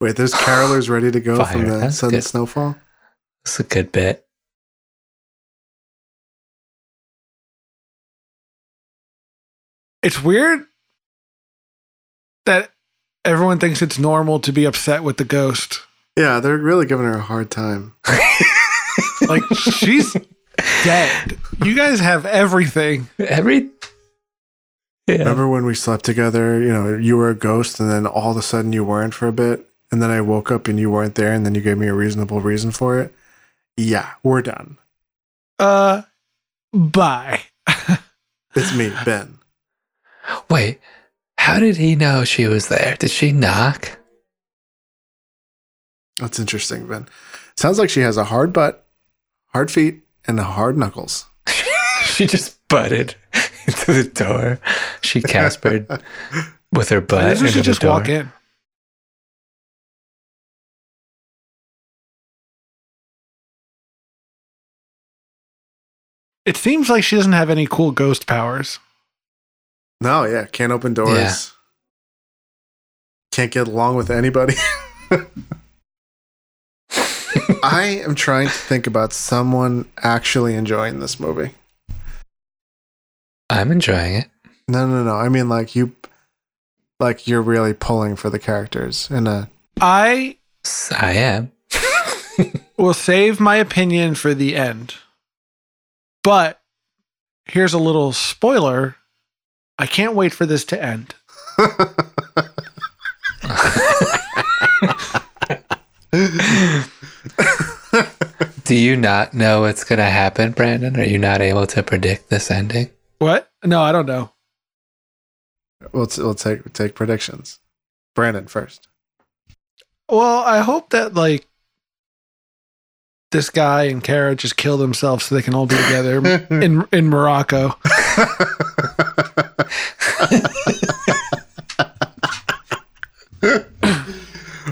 Wait, there's [GASPS] carolers ready to go from the that's sudden good. snowfall. It's a good bit. It's weird that everyone thinks it's normal to be upset with the ghost. Yeah, they're really giving her a hard time. [LAUGHS] Like, she's dead. You guys have everything. Every. Yeah. Remember when we slept together? You know, you were a ghost, and then all of a sudden you weren't for a bit, and then I woke up and you weren't there, and then you gave me a reasonable reason for it. Yeah, we're done. Uh, bye. [LAUGHS] It's me, Ben. Wait, how did he know she was there? Did she knock? That's interesting, Ben. Sounds like she has a hard butt, hard feet, and hard knuckles. [LAUGHS] she just butted [LAUGHS] into the door. She caspered with her butt guess we into should the just door. walk in. It seems like she doesn't have any cool ghost powers. No, yeah, can't open doors. Yeah. Can't get along with anybody. [LAUGHS] I am trying to think about someone actually enjoying this movie. I'm enjoying it. No, no, no. I mean, like you, like you're really pulling for the characters in a I I am. [LAUGHS] will save my opinion for the end. But here's a little spoiler. I can't wait for this to end. Do you not know what's going to happen, Brandon? Are you not able to predict this ending? What? No, I don't know. We'll, t- we'll take take predictions. Brandon first. Well, I hope that like this guy and Kara just kill themselves so they can all be together [LAUGHS] in in Morocco. [LAUGHS]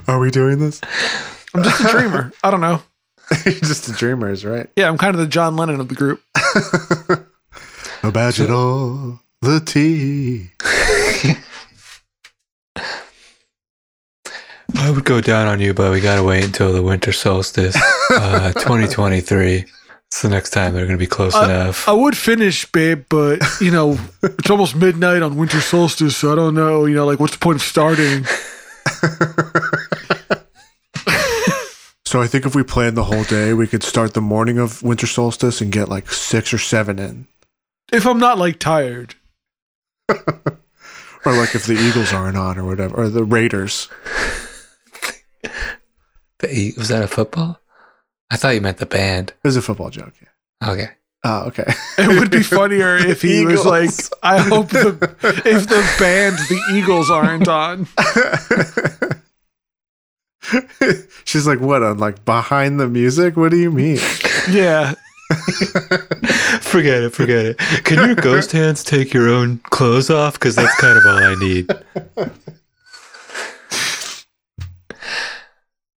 Are we doing this? I'm just a dreamer. I don't know. [LAUGHS] You're just a dreamers, right? Yeah, I'm kind of the John Lennon of the group. Imagine all the tea. I would go down on you, but we got to wait until the winter solstice, [LAUGHS] uh, 2023. It's the next time they're going to be close Uh, enough. I would finish, babe, but you know, it's almost midnight on winter solstice, so I don't know, you know, like what's the point of starting? [LAUGHS] So I think if we planned the whole day, we could start the morning of winter solstice and get like six or seven in. If I'm not like tired. [LAUGHS] Or like if the Eagles aren't on or whatever, or the Raiders. The was that a football? I thought you meant the band. It was a football joke. Yeah. Okay. Oh, okay. [LAUGHS] It would be funnier if he was like, I hope the if the band the Eagles aren't on. [LAUGHS] She's like, what? On like behind the music? What do you mean? [LAUGHS] Yeah. forget it. Forget it. Can your ghost hands take your own clothes off? Because that's kind of all I need.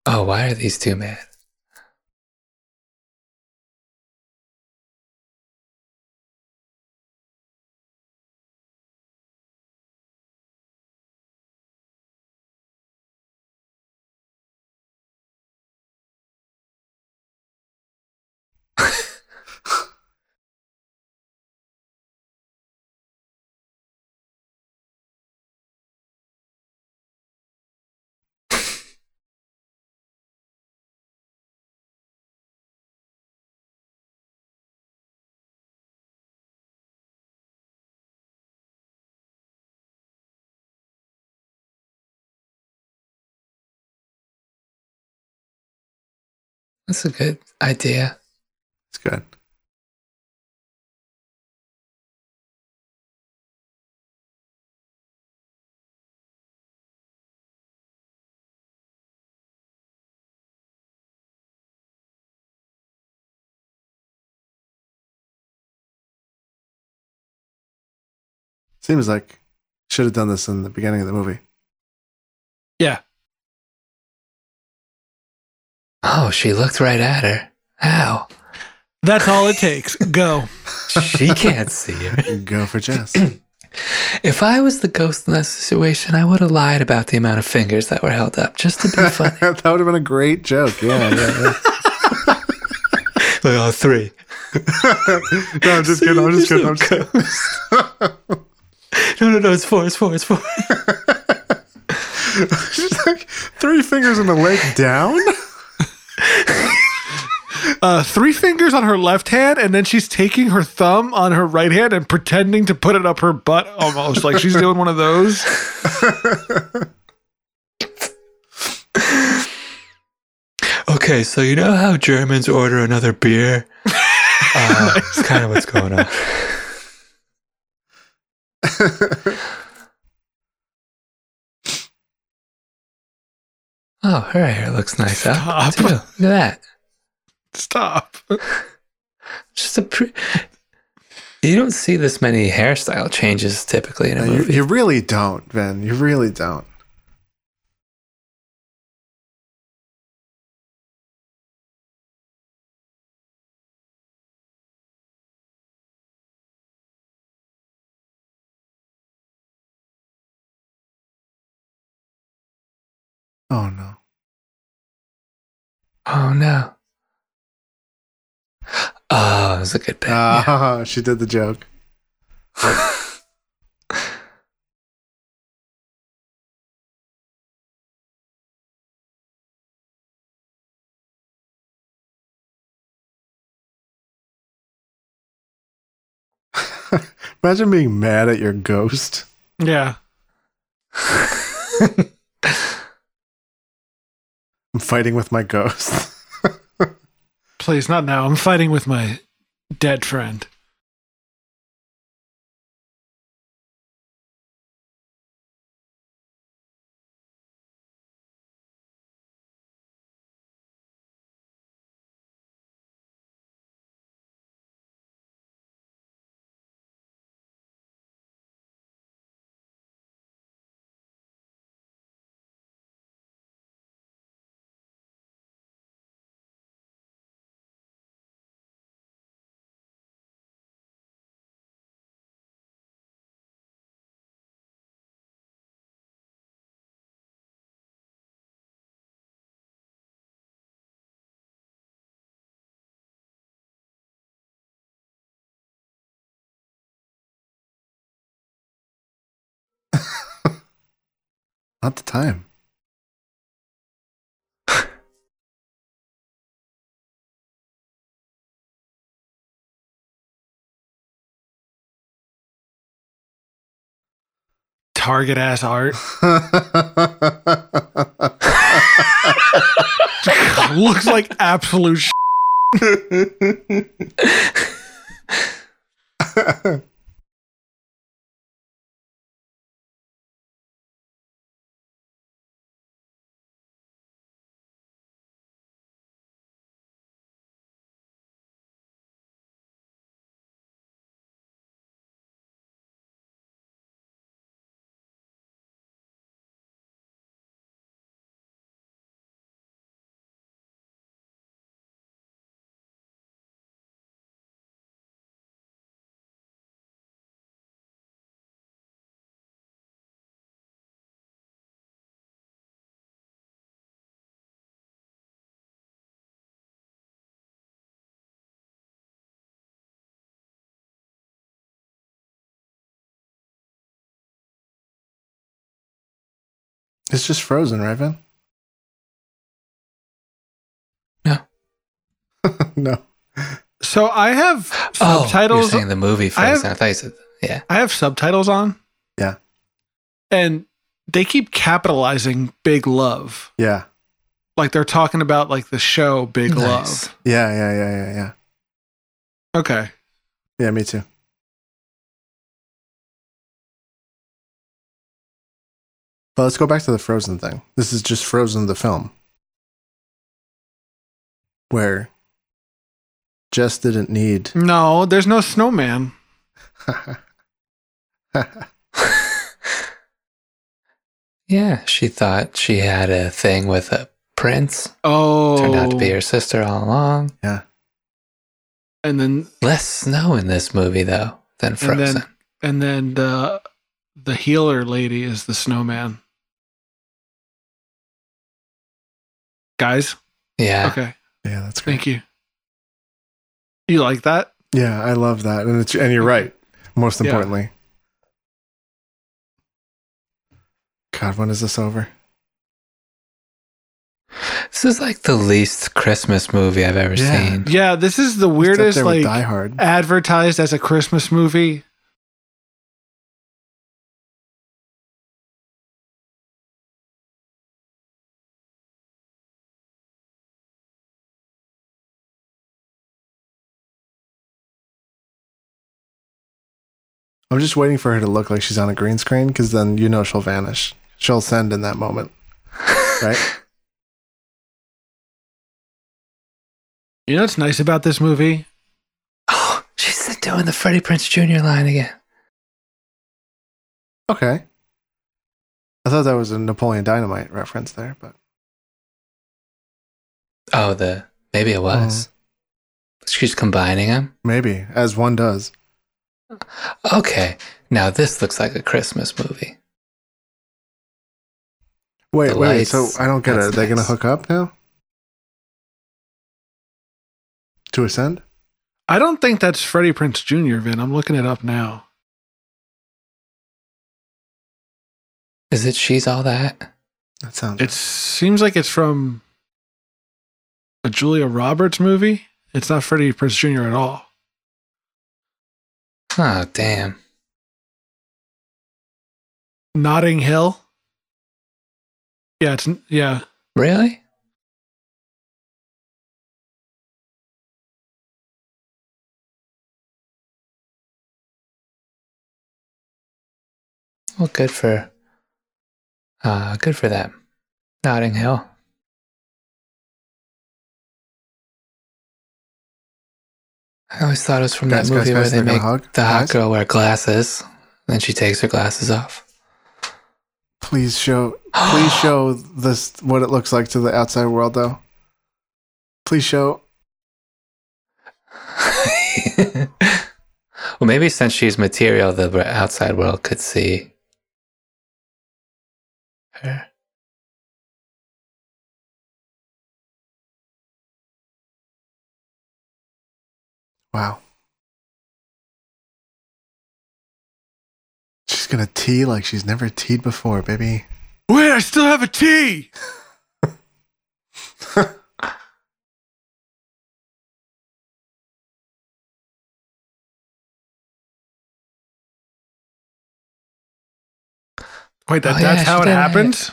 Oh, why are these two mad? That's a good idea. It's good. Seems like should have done this in the beginning of the movie. Yeah. Oh, she looked right at her. How? That's all it takes. Go. She can't see her. [LAUGHS] Go for Jess. [CLEARS THROAT] If I was the ghost in that situation, I would have lied about the amount of fingers that were held up just to be [LAUGHS] funny. that would have been a great joke. Yeah, yeah, yeah. [LAUGHS] like, oh, three. no, I'm just kidding. I'm just kidding. I'm just kidding. No, no, no, it's four, it's four, it's four. She's like three fingers in the leg down. Uh, three fingers on her left hand, and then she's taking her thumb on her right hand and pretending to put it up her butt almost. Like she's doing one of those. [LAUGHS] Okay, so you know how Germans order another beer? Uh, [LAUGHS] It's kind of what's going on. [LAUGHS] Oh, her hair looks nice out Stop. too. Look at that. Stop. [LAUGHS] Just a pre- you don't see this many hairstyle changes typically in a uh, you, movie. you really don't, Ben. You really don't. Oh no. oh no. Oh, it was a good bit. yeah. Ah, [LAUGHS] she did the joke. [LAUGHS] Imagine being mad at your ghost. Yeah. [LAUGHS] fighting with my ghost. [LAUGHS] Please, not now. I'm fighting with my dead friend. Not the time. [LAUGHS] Target ass art. [LAUGHS] Looks like absolute [LAUGHS] It's just frozen, right, Vin? No. [LAUGHS] no. So I have Oh, you're subtitles. saying the movie I have- first. I, thought you said, yeah. I have subtitles on. Yeah. And they keep capitalizing big love. Yeah. Like they're talking about like the show Big Nice. Love. Yeah, yeah, yeah, yeah, yeah. Okay. Yeah, me too. But let's go back to the Frozen thing. This is just Frozen the film. Where Jess didn't need [LAUGHS] No, there's no snowman. [LAUGHS] Yeah, she thought she had a thing with a prince. Oh. Turned out to be oh. her sister all along. Yeah. And then Less snow in this movie, though, than And Frozen. then- and then the the healer lady is the snowman. Guys, yeah. okay. Yeah, that's great. Thank you. You like that? Yeah, I love that. And it's and you're right. Most Yeah. importantly. God, when is this over? This is like the least Christmas movie I've ever Yeah. seen. Yeah, this is the weirdest like Die Hard. advertised as a Christmas movie. I'm just waiting for her to look like she's on a green screen because then you know she'll vanish. She'll send in that moment, right? [LAUGHS] You know what's nice about this movie? Oh, she's doing the Freddie Prinze Jr. line again. okay. I thought that was a Napoleon Dynamite reference there, but Oh, the maybe it was. Mm-hmm. She's combining them. maybe as one does. Okay, now this looks like a Christmas movie. Wait, The wait. So I don't get it. Are that's they going to hook up now? To ascend? I don't think that's Freddie Prinze Jr. Vin. I'm looking it up now. Is it She's All That? That sounds. It seems like it's from a Julia Roberts movie. It's not Freddie Prinze Jr. at all. Oh, damn. Notting Hill. Yeah, it's yeah. Really? Well, good for, uh, good for them. Notting Hill. I always thought it was from Guys, that guys, movie guys, where they make hug. the hot Guys? girl wear glasses, then she takes her glasses off. Please show please [GASPS] show this what it looks like to the outside world though. Please show [LAUGHS] well, maybe since she's material, the outside world could see her. Wow. She's gonna tee like she's never teed before, baby. Wait, I still have a T. [LAUGHS] Wait, that, Oh, yeah, that's how it did. happened?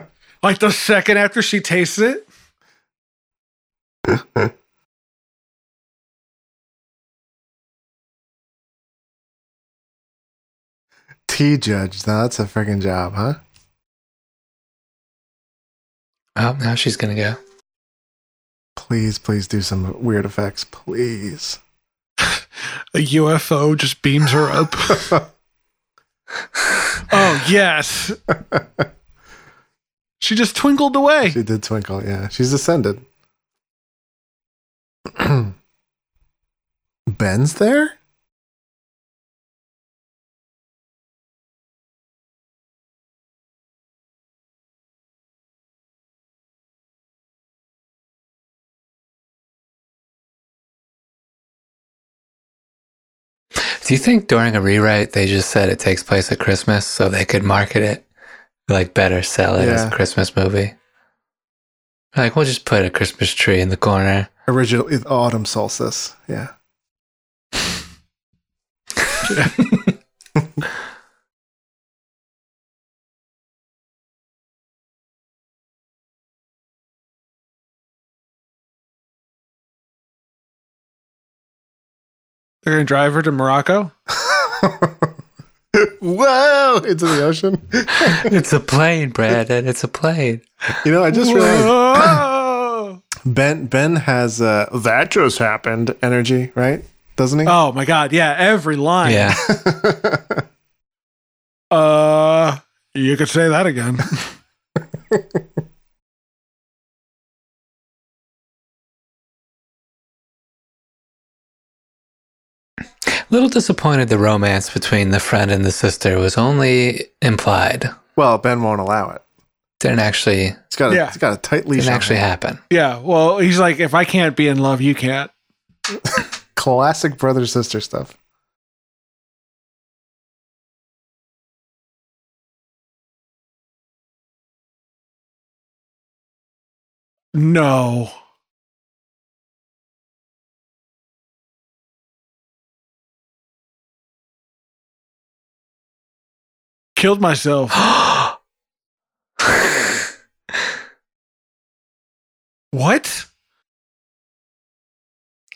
[LAUGHS] Like the second after she tastes it? [LAUGHS] Tea judge. Now that's a freaking job, huh? Oh, now she's gonna go. Please, please do some weird effects, please. [LAUGHS] A UFO just beams her up. [LAUGHS] oh, yes. She just twinkled away. She did twinkle, yeah. She's ascended. [CLEARS THROAT] Ben's there? Do you think during a rewrite they just said it takes place at Christmas so they could market it, like better sell it as a Christmas movie? Like we'll just put a Christmas tree in the corner. Original autumn solstice. Yeah. [LAUGHS] [LAUGHS] They're going to drive her to Morocco? [LAUGHS] Whoa! Into the ocean. [LAUGHS] it's a plane, Brad, and It's a plane. You know, I just realized [LAUGHS] Ben Ben has uh that just happened energy, right? Doesn't he? oh, my God. Yeah, every line. Yeah. Uh, you could say that again. Little disappointed the romance between the friend and the sister was only implied. well, Ben won't allow it. Didn't actually It's got a, Yeah. it's got a tight leash. didn't on actually it. happen. yeah. Well, he's like, if I can't be in love, you can't. [LAUGHS] Classic brother sister stuff. No. Killed myself. [GASPS] What?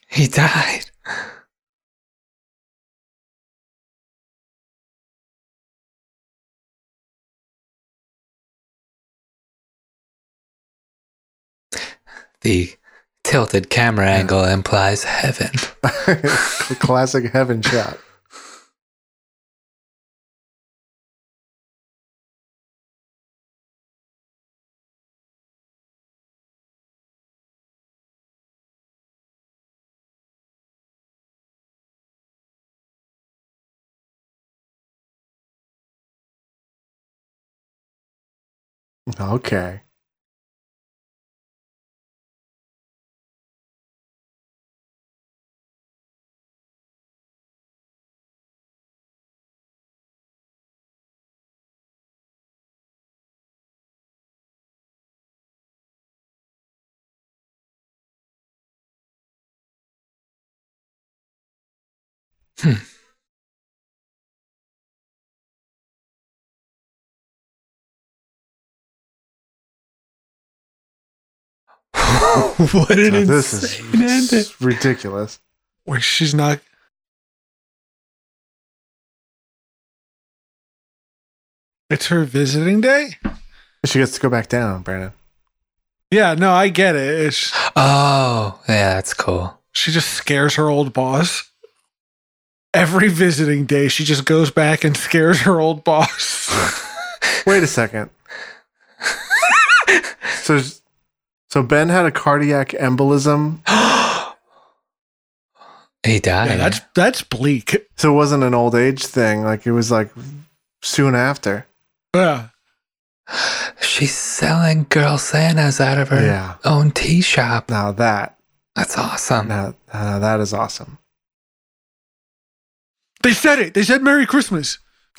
he died. The tilted camera angle implies heaven. The [LAUGHS] classic heaven shot. Okay. Hmm. [LAUGHS] what an So this insane is ending. ridiculous. Where she's not. It's her visiting day? She gets to go back down, Brandon. Yeah, no, I get it. It's, Oh, yeah, that's cool. she just scares her old boss. Every visiting day, she just goes back and scares her old boss. [LAUGHS] Wait a second. [LAUGHS] so, so Ben had a cardiac embolism. [GASPS] he died. Yeah, that's that's bleak. So it wasn't an old age thing. Like it was like soon after. Yeah. She's selling girl Santas out of her Yeah. own tea shop. Now that, That's awesome. now, now that is awesome. They said it. They said Merry Christmas. [LAUGHS]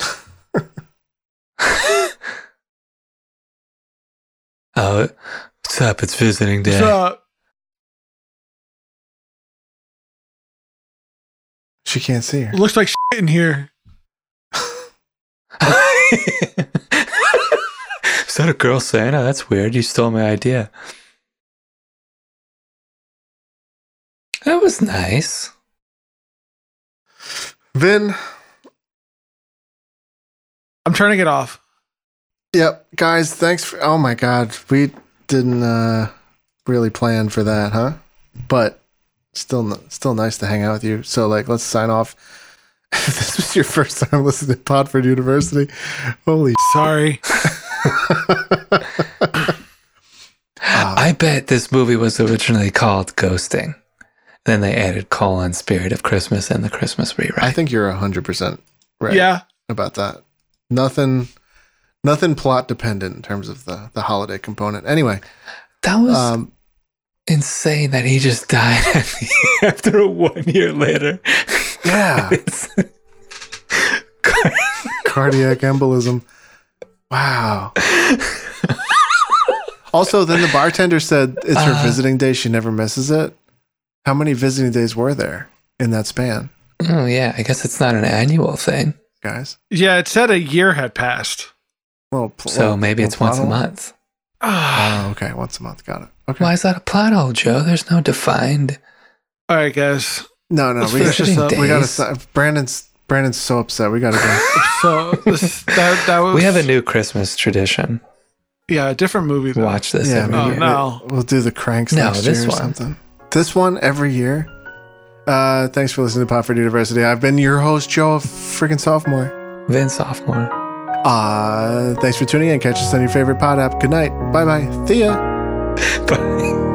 Oh, what's up? It's visiting day. So, She can't see her. it looks like shit in here. [LAUGHS] Is that a girl Santa? That's weird. You stole my idea. That was nice. Vin, I'm trying to get off. Yep, guys, thanks for Oh my god, we didn't uh really plan for that, huh? But still still nice to hang out with you. So like let's sign off. [LAUGHS] If this was your first time listening to Podford University, holy [LAUGHS] Sorry. I bet this movie was originally called Ghosting. Then they added colon Spirit of Christmas and the Christmas rewrite. I think you're 100% right Yeah. about that. Nothing nothing plot dependent in terms of the the holiday component. Anyway, that was um insane that he just died [LAUGHS] after a one year later. yeah, [LAUGHS] It's- [LAUGHS] cardiac embolism. Wow. Also, then the bartender said it's her Uh. visiting day. She never misses it. How many visiting days were there in that span, oh, yeah. I guess it's not an annual thing. guys? Yeah, it said a year had passed. Well, pl- So well, maybe well, it's once a month. Ah. Oh, okay, once a month. Got it. Okay. Why is that a plot hole, Joe? There's no defined. All right, guys. No, no, Let's we finish got, this up. we got Days. to. Brandon's Brandon's so upset. We got to go. [LAUGHS] So this, that that was We have a new Christmas tradition. yeah a different movie. Though. Watch this yeah, every Oh, year. no. we- We'll do the cranks No, next this year or one. something. This one every year. Uh, thanks for listening to Podford University. I've been your host, Joe, freaking sophomore. Vince sophomore. Uh, thanks for tuning in. Catch us on your favorite pod app. Good night. Bye bye. Ya. Bye. [LAUGHS]